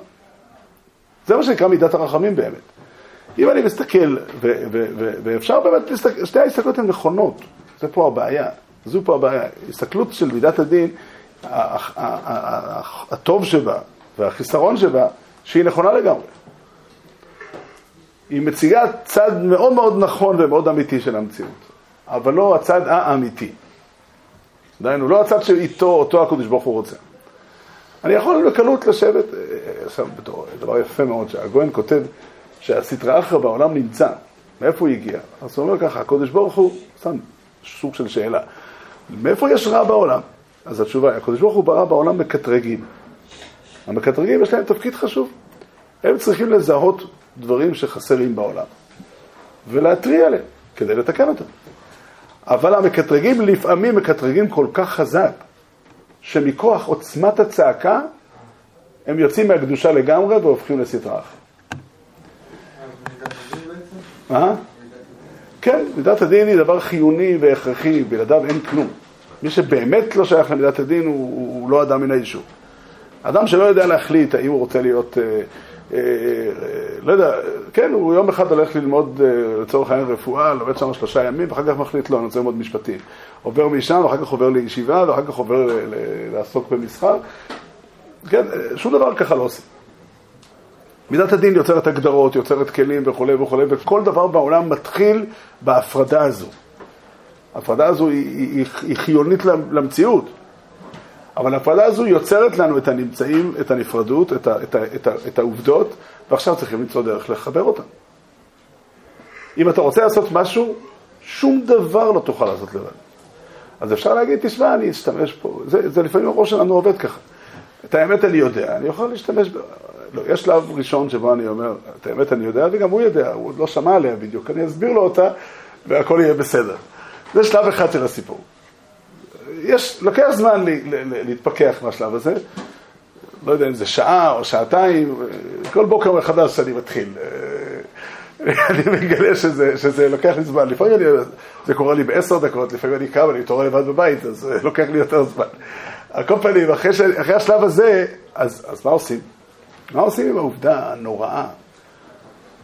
זה מה שנקרא מידת הרחמים באמת. אם אני מסתכל, ו- ו- ו- ואפשר באמת להסתכל, שתי ההסתכלות הן נכונות, זה פה הבעיה, זו פה הבעיה. הסתכלות של מידת הדין, הטוב שבה והחיסרון שבה, שהיא נכונה לגמרי. היא מציגה צד מאוד מאוד נכון ומאוד אמיתי של המציאות, אבל לא הצד האמיתי. דהיינו, לא הצד שאיתו, אותו הקדוש ברוך הוא רוצה. אני יכול בקלות לשבת, אה, עכשיו בתור דבר יפה מאוד, שהגויין כותב שהסטרא אחרא בעולם נמצא, מאיפה הוא הגיע? אז הוא אומר ככה, הקדוש ברוך הוא, סתם סוג של שאלה, מאיפה יש רע בעולם? אז התשובה היא, הקדוש ברוך הוא ברא בעולם מקטרגים. המקטרגים יש להם תפקיד חשוב. הם צריכים לזהות דברים שחסרים בעולם, ולהתריע עליהם, כדי לתקן אותם. אבל המקטרגים לפעמים מקטרגים כל כך חזק, שמכוח עוצמת הצעקה, הם יוצאים מהקדושה לגמרי והופכים לסטרה אחרת. אה? כן, מידת הדין היא דבר חיוני והכרחי, בלעדיו אין כלום. מי שבאמת לא שייך למידת הדין הוא, הוא לא אדם מן היישוב. אדם שלא יודע להחליט האם הוא רוצה להיות, אה, לא יודע, כן, הוא יום אחד הולך ללמוד אה, לצורך העניין רפואה, לומד שם שלושה ימים, ואחר כך מחליט, לא, אני רוצה ללמוד משפטים. עובר משם, ואחר כך עובר לישיבה, ואחר כך עובר לעסוק במסחר. כן, אה, שום דבר ככה לא עושים. מידת הדין יוצרת הגדרות, יוצרת כלים וכולי וכולי, וכל דבר בעולם מתחיל בהפרדה הזו. ההפרדה הזו היא, היא, היא חיונית למציאות, אבל ההפרדה הזו יוצרת לנו את הנמצאים, את הנפרדות, את, ה, את, ה, את, ה, את העובדות, ועכשיו צריכים למצוא דרך לחבר אותן. אם אתה רוצה לעשות משהו, שום דבר לא תוכל לעשות לבד. אז אפשר להגיד, תשמע, אני אשתמש פה, זה, זה לפעמים הראש שלנו עובד ככה. את האמת אני יודע, אני יכול להשתמש ב... לא, יש שלב ראשון שבו אני אומר, את האמת אני יודע, וגם הוא יודע, הוא עוד לא שמע עליה בדיוק, אני אסביר לו אותה, והכל יהיה בסדר. זה שלב אחד של הסיפור. יש, לוקח זמן לי, ל, ל, להתפכח מהשלב הזה, לא יודע אם זה שעה או שעתיים, כל בוקר מחדש שאני מתחיל. אני מגלה שזה, שזה לוקח לי זמן, לפעמים אני, זה קורה לי בעשר דקות, לפעמים אני קם, אני מתעורר לבד בבית, אז לוקח לי יותר זמן. על כל פנים, אחרי, ש... אחרי השלב הזה, אז, אז מה עושים? מה עושים עם העובדה הנוראה?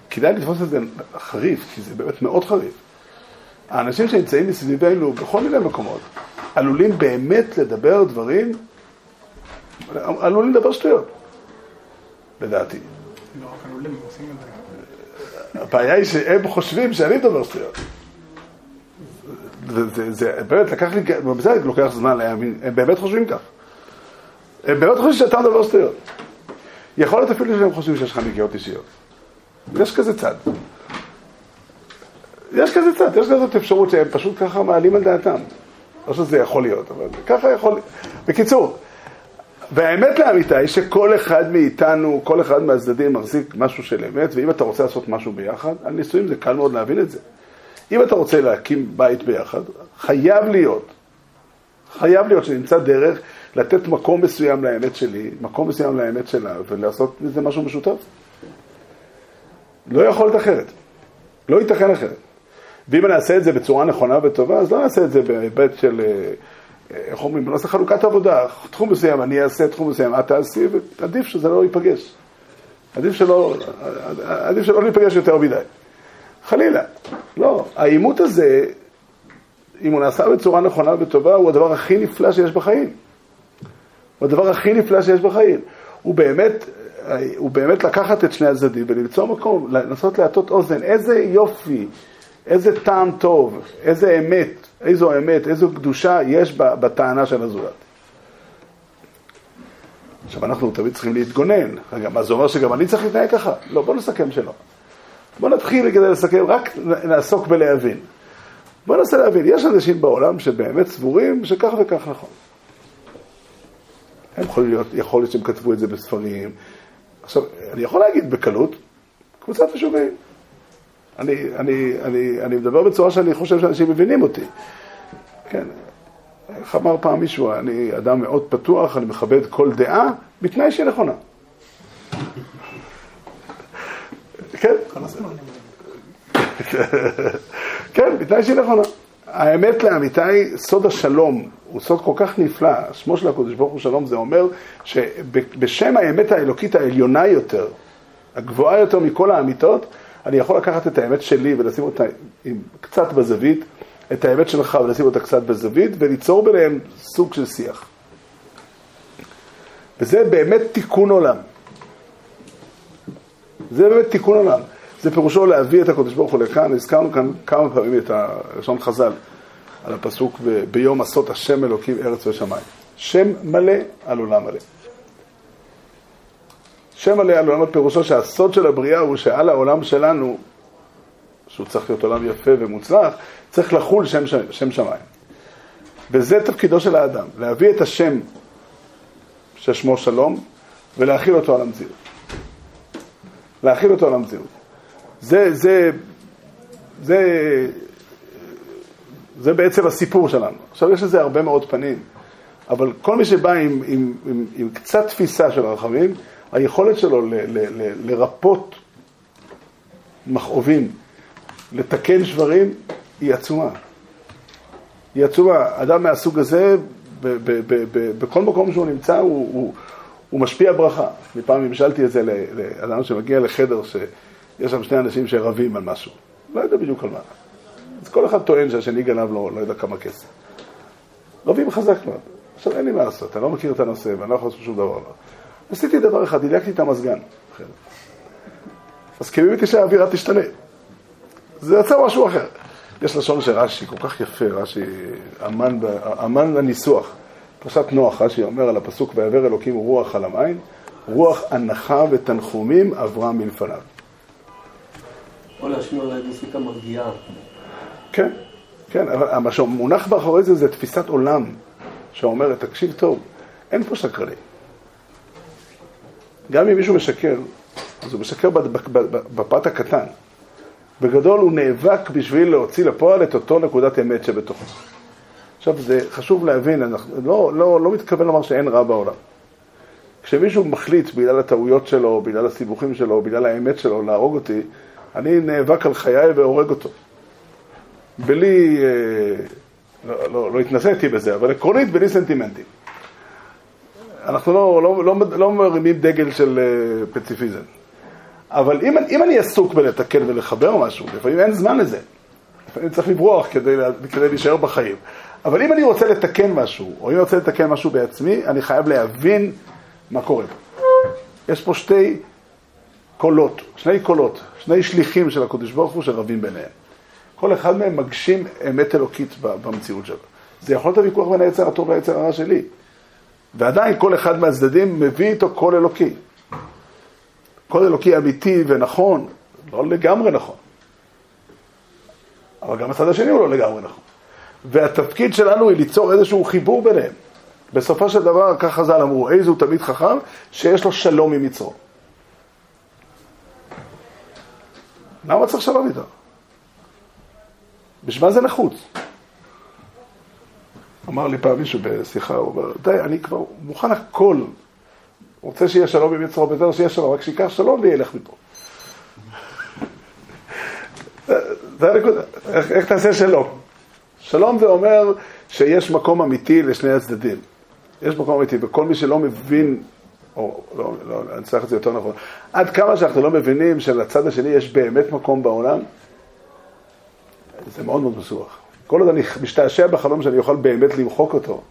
כדאי לתפוס את זה חריף, כי זה באמת מאוד חריף. האנשים שנמצאים מסביבנו בכל מיני מקומות, עלולים באמת לדבר דברים, עלולים לדבר שטויות, לדעתי. לא רק עלולים, עושים את זה. הבעיה היא שהם חושבים שאני מדבר שטויות. זה, זה באמת לקח לי, בזה לוקח זמן להאמין, הם באמת חושבים כך. הם באמת חושבים שאתה מדבר שטויות. יכול להיות אפילו שהם חושבים שיש לך נגיעות אישיות. יש כזה צד. יש כזה צד, יש כזאת אפשרות שהם פשוט ככה מעלים על דעתם. לא שזה יכול להיות, אבל ככה יכול... בקיצור, והאמת לאמיתה היא שכל אחד מאיתנו, כל אחד מהצדדים מחזיק משהו של אמת, ואם אתה רוצה לעשות משהו ביחד, על נישואים זה קל מאוד להבין את זה. אם אתה רוצה להקים בית ביחד, חייב להיות, חייב להיות שנמצא דרך לתת מקום מסוים לאמת שלי, מקום מסוים לאמת שלה, ולעשות מזה משהו משותף. לא יכול להיות אחרת. לא ייתכן אחרת. ואם אני אעשה את זה בצורה נכונה וטובה, אז לא נעשה את זה בהיבט של, איך אומרים, בנושא חלוקת עבודה. תחום מסוים אני אעשה, תחום מסוים את תעשי, ועדיף שזה לא ייפגש. עדיף שלא, עדיף שלא ניפגש יותר מדי. חלילה. לא, העימות הזה, אם הוא נעשה בצורה נכונה וטובה, הוא הדבר הכי נפלא שיש בחיים. הוא הדבר הכי נפלא שיש בחיים. הוא באמת, הוא באמת לקחת את שני הצדדים ולמצוא מקום, לנסות להטות אוזן, איזה יופי, איזה טעם טוב, איזה אמת, איזו אמת, איזו קדושה יש בטענה של הזולת. עכשיו, אנחנו תמיד צריכים להתגונן. רגע, מה זה אומר שגם אני צריך להתנהג ככה? לא, בוא נסכם שלא. בוא נתחיל כדי לסכם, רק נעסוק בלהבין. בוא ננסה להבין, יש אנשים בעולם שבאמת סבורים שכך וכך נכון. הם יכולים להיות, יכול להיות שהם כתבו את זה בספרים. עכשיו, אני יכול להגיד בקלות, קבוצת משוגעים. אני, אני, אני, אני מדבר בצורה שאני חושב שאנשים מבינים אותי. כן, איך אמר פעם מישהו, אני אדם מאוד פתוח, אני מכבד כל דעה, בתנאי שהיא נכונה. כן? כן, בתנאי שהיא נכונה. האמת לאמיתה היא, סוד השלום הוא סוד כל כך נפלא, שמו של הקדוש ברוך הוא שלום, זה אומר שבשם האמת האלוקית העליונה יותר, הגבוהה יותר מכל האמיתות, אני יכול לקחת את האמת שלי ולשים אותה עם קצת בזווית, את האמת שלך ולשים אותה קצת בזווית, וליצור ביניהם סוג של שיח. וזה באמת תיקון עולם. זה באמת תיקון עולם. זה פירושו להביא את הקדוש ברוך הוא לכאן, הזכרנו כאן כמה פעמים את הלשון חז"ל על הפסוק ב- ביום עשות השם אלוקים ארץ ושמיים. שם מלא על עולם מלא. שם מלא על עולם פירושו שהסוד של הבריאה הוא שעל העולם שלנו, שהוא צריך להיות עולם יפה ומוצלח, צריך לחול שם, שם שמיים. וזה תפקידו של האדם, להביא את השם ששמו שלום ולהכיל אותו על המציאות. להכיל אותו על המציאות. זה, זה, זה, זה בעצם הסיפור שלנו. עכשיו, יש לזה הרבה מאוד פנים, אבל כל מי שבא עם, עם, עם, עם קצת תפיסה של הרחמים, היכולת שלו ל, ל, ל, לרפות מכאובים, לתקן שברים, היא עצומה. היא עצומה. אדם מהסוג הזה, ב, ב, ב, ב, בכל מקום שהוא נמצא, הוא, הוא, הוא משפיע ברכה. אני פעם המשלתי את זה לאדם שמגיע לחדר שיש שם שני אנשים שרבים על משהו. לא יודע בדיוק על מה. אז כל אחד טוען שהשני גנב לו לא יודע כמה כסף. רבים חזק מאוד. עכשיו אין לי מה לעשות, אני לא מכיר את הנושא ואני לא יכול לעשות שום דבר. לא. עשיתי דבר אחד, דילגתי את המזגן. מסכימים איתי שהאווירה תשתנה. זה יצא משהו אחר. יש לשון של רש"י, כל כך יפה, רש"י אמן, אמן לניסוח. פרשת נוח, רש"י אומר על הפסוק, ויעבר אלוקים רוח על המים, רוח הנחה ותנחומים עברה מלפניו. או להשמיע אולי מוסיקה מרגיעה. כן, כן, אבל מה שמונח מאחורי זה זה תפיסת עולם שאומרת, תקשיב טוב, אין פה שקרנים. גם אם מישהו משקר, אז הוא משקר בפרט הקטן. בגדול הוא נאבק בשביל להוציא לפועל את אותו נקודת אמת שבתוכו. עכשיו, זה חשוב להבין, אני לא, לא, לא מתכוון לומר שאין רע בעולם. כשמישהו מחליט בגלל הטעויות שלו, בגלל הסיבוכים שלו, בגלל האמת שלו להרוג אותי, אני נאבק על חיי והורג אותו. בלי, אה, לא, לא, לא התנסיתי בזה, אבל עקרונית בלי סנטימנטים. אנחנו לא, לא, לא, לא מרימים דגל של אה, פציפיזם. אבל אם, אם אני עסוק בלתקן ולחבר משהו, לפעמים אין זמן לזה. לפעמים צריך לברוח כדי, כדי להישאר בחיים. אבל אם אני רוצה לתקן משהו, או אם אני רוצה לתקן משהו בעצמי, אני חייב להבין מה קורה פה. יש פה שתי קולות, שני קולות, שני שליחים של הקדוש ברוך הוא שרבים ביניהם. כל אחד מהם מגשים אמת אלוקית במציאות שלו. זה יכול להיות הוויכוח בין היצר הטוב ליצר הרע שלי. ועדיין כל אחד מהצדדים מביא איתו קול אלוקי. קול אלוקי אמיתי ונכון, לא לגמרי נכון. אבל גם הצד השני הוא לא לגמרי נכון. והתפקיד שלנו היא ליצור איזשהו חיבור ביניהם. בסופו של דבר, כך חז"ל אמרו, איזו תמיד חכם שיש לו שלום עם יצרו. למה צריך שלום איתו? בשביל מה זה נחוץ? אמר לי פעם מישהו בשיחה, הוא אומר, די, אני כבר מוכן הכל. רוצה שיהיה שלום עם יצרו, בסדר שיהיה שלום, רק שיקח שלום וילך מפה. זה הנקודה, איך, תעשה שלום? שלום זה אומר שיש מקום אמיתי לשני הצדדים. יש מקום אמיתי, וכל מי שלא מבין, או לא, לא, אני צריך את זה יותר נכון, עד כמה שאנחנו לא מבינים שלצד השני יש באמת מקום בעולם, זה מאוד מאוד מסובך. כל עוד אני משתעשע בחלום שאני אוכל באמת למחוק אותו,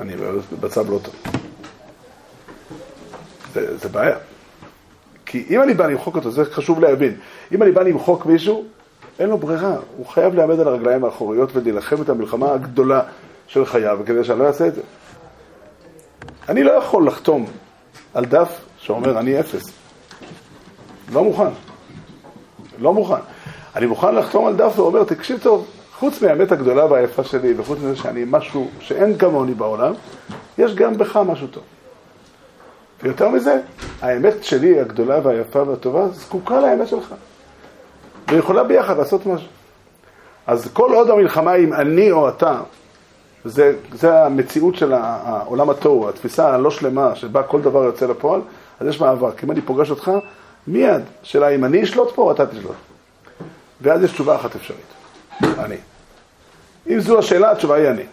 אני בצד לא טוב. זה, זה בעיה. כי אם אני בא למחוק אותו, זה חשוב להבין, אם אני בא למחוק מישהו, אין לו ברירה, הוא חייב לעמד על הרגליים האחוריות ולהילחם את המלחמה הגדולה של חייו, כדי שאני לא אעשה את זה. אני לא יכול לחתום על דף שאומר אני אפס. לא מוכן. לא מוכן. אני מוכן לחתום על דף ואומר, תקשיב טוב, חוץ מהאמת הגדולה והיפה שלי, וחוץ מזה שאני משהו שאין כמוני בעולם, יש גם בך משהו טוב. ויותר מזה, האמת שלי, הגדולה והיפה והטובה, זקוקה לאמת שלך. ויכולה ביחד לעשות משהו. אז כל עוד המלחמה עם אני או אתה, זה, זה המציאות של העולם התוהו, התפיסה הלא שלמה שבה כל דבר יוצא לפועל, אז יש מאבק. אם אני פוגש אותך, מיד, שאלה אם אני אשלוט פה או אתה תשלוט. ואז יש תשובה אחת אפשרית, אני. אם זו השאלה, התשובה היא אני.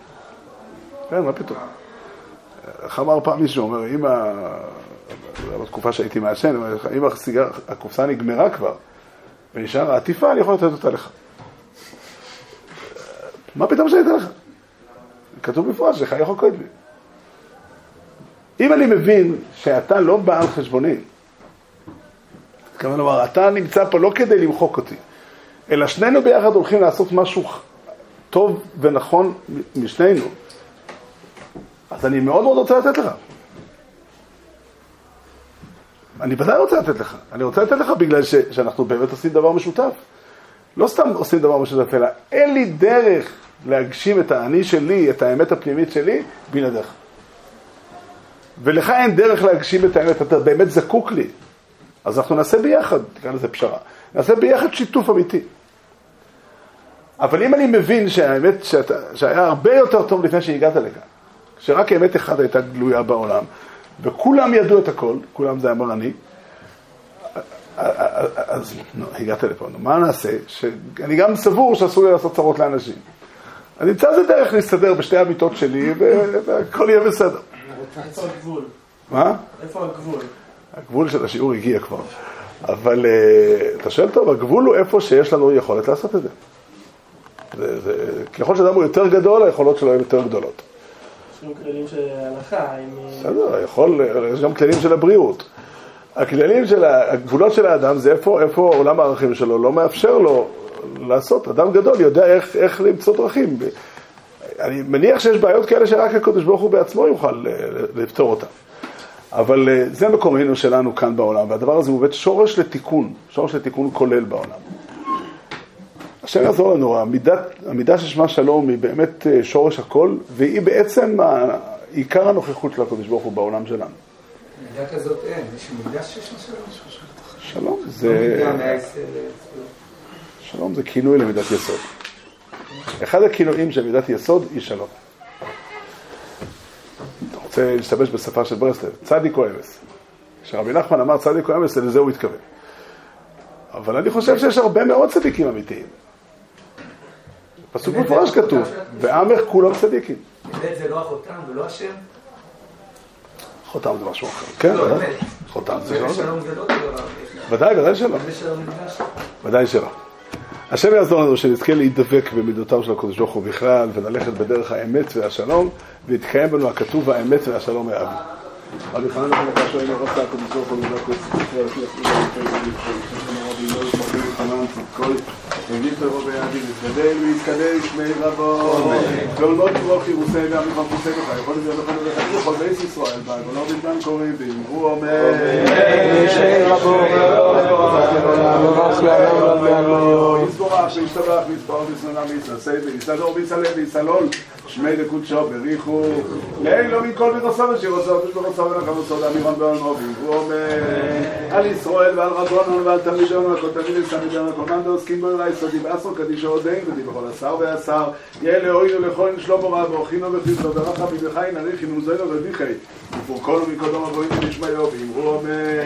כן, מה פתאום? איך אמר פעם מישהו, אומר, אם ה... בתקופה שהייתי מעשן, אם הסיגר, הקופסה נגמרה כבר, ונשאר העטיפה, אני יכול לתת אותה לך. מה פתאום שאני אתן לך? כתוב במפורש, יכול כהן לי. אם אני מבין שאתה לא בא על חשבוני, כמובן לומר, אתה נמצא פה לא כדי למחוק אותי, אלא שנינו ביחד הולכים לעשות משהו טוב ונכון משנינו, אז אני מאוד מאוד רוצה לתת לך. אני ודאי רוצה לתת לך. אני רוצה לתת לך בגלל ש, שאנחנו באמת עושים דבר משותף. לא סתם עושים דבר משותף, אלא אין לי דרך להגשים את האני שלי, את האמת הפנימית שלי, בלעדיך. ולך אין דרך להגשים את האמת, אתה באמת זקוק לי. אז אנחנו נעשה ביחד, תקרא לזה פשרה, נעשה ביחד שיתוף אמיתי. אבל אם אני מבין שהאמת שאתה, שהיה הרבה יותר טוב לפני שהגעת לכאן, שרק אמת אחת הייתה גלויה בעולם, וכולם ידעו את הכל, כולם זה אמר אני, אז נו, הגעת לפה, נו, מה נעשה? שאני גם סבור שאסור לי לעשות צרות לאנשים. אני אמצא איזה דרך להסתדר בשתי המיטות שלי, והכל יהיה בסדר. איפה הגבול? מה? איפה הגבול? הגבול של השיעור הגיע כבר. אבל אה, אתה שואל טוב, הגבול הוא איפה שיש לנו יכולת לעשות את זה. זה, זה ככל שאדם הוא יותר גדול, היכולות שלו הן יותר גדולות. יש לנו כללים של הלכה, אם... בסדר, יכול, יש גם כללים של הבריאות. הכללים של, הגבולות של האדם זה איפה, איפה עולם הערכים שלו לא מאפשר לו לעשות. אדם גדול יודע איך, איך למצוא דרכים. אני מניח שיש בעיות כאלה שרק הקדוש ברוך הוא בעצמו יוכל אה, לפתור אותן. אבל אה, זה מקומנו שלנו כאן בעולם, והדבר הזה הוא באמת שורש לתיקון, שורש לתיקון כולל בעולם. השם יעזור לנו, המידה, המידה ששמה שלום היא באמת אה, שורש הכל, והיא בעצם עיקר הנוכחות של הקדוש ברוך הוא בעולם שלנו. מידה כזאת אין, יש מידה לה שלום. שלום זה... שלום זה כינוי למידת יסוד. אחד הכינויים של מידת יסוד היא שלום. אתה רוצה להשתמש בשפה של ברסלב, צדיק או אמס. כשרבי נחמן אמר צדיק או אמס, לזה הוא התכוון. אבל אני חושב שיש הרבה מאוד צדיקים אמיתיים. פסוק מפורש כתוב, ועמך כולם צדיקים. אמת זה לא החותם ולא השם? חותם זה משהו אחר. כן, לא, ודאי. חותם זה לא... שלום. ודאי, ודאי שלא. ודאי שלא. השם יעזור לנו שנזכה להידבק במידותיו של הקדוש ברוך הוא בכלל, וללכת בדרך האמת והשלום, ויתקיים בנו הכתוב האמת והשלום יאהבו. רבי חנן עקשו שואל הרב הקדוש ברוך הוא לדקות וגיטרו בידי מתקדל ויתקדל שמי רבו ולמוד ברוך ירוסי ועמי חפושי בך יכול להיות לכם ולכם לכל בייס ישראל בה ולא בזמן קוראים ואמרו אומר יסבורך וישתבח ויסבור וישנונה ויסנסי ויסדור ויסלם ויסלול שמי דקודשו בריחו. לאין לא מכל מרסו ושירוסו ושברוסו ונחמוסו דמירון בעולמו ואמרו אומר על ישראל ועל רבונו ועל תלמידנו וכל תלמידי סמידנו וכל מאן דעוסקים בו אליי סודי בעשור קדישו עודנו ודיברו לשר והשר יהיה לאוינו לכל שלמה רב ואוכינו וחיסו ברכה בדחי נריחי נוזנו ודיחי. ופורקונו מקודם הבואים ונשמעו ואמרו אומר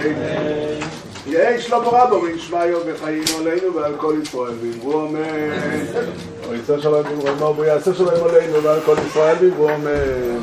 יהי שלמה רבו ונשמעו וחיים עלינו ועל כל ישראל. ואמרו אמן. או יצא שלום ואמרו בו יעשה שלום עלינו ועל כל ישראל. ואמרו אמן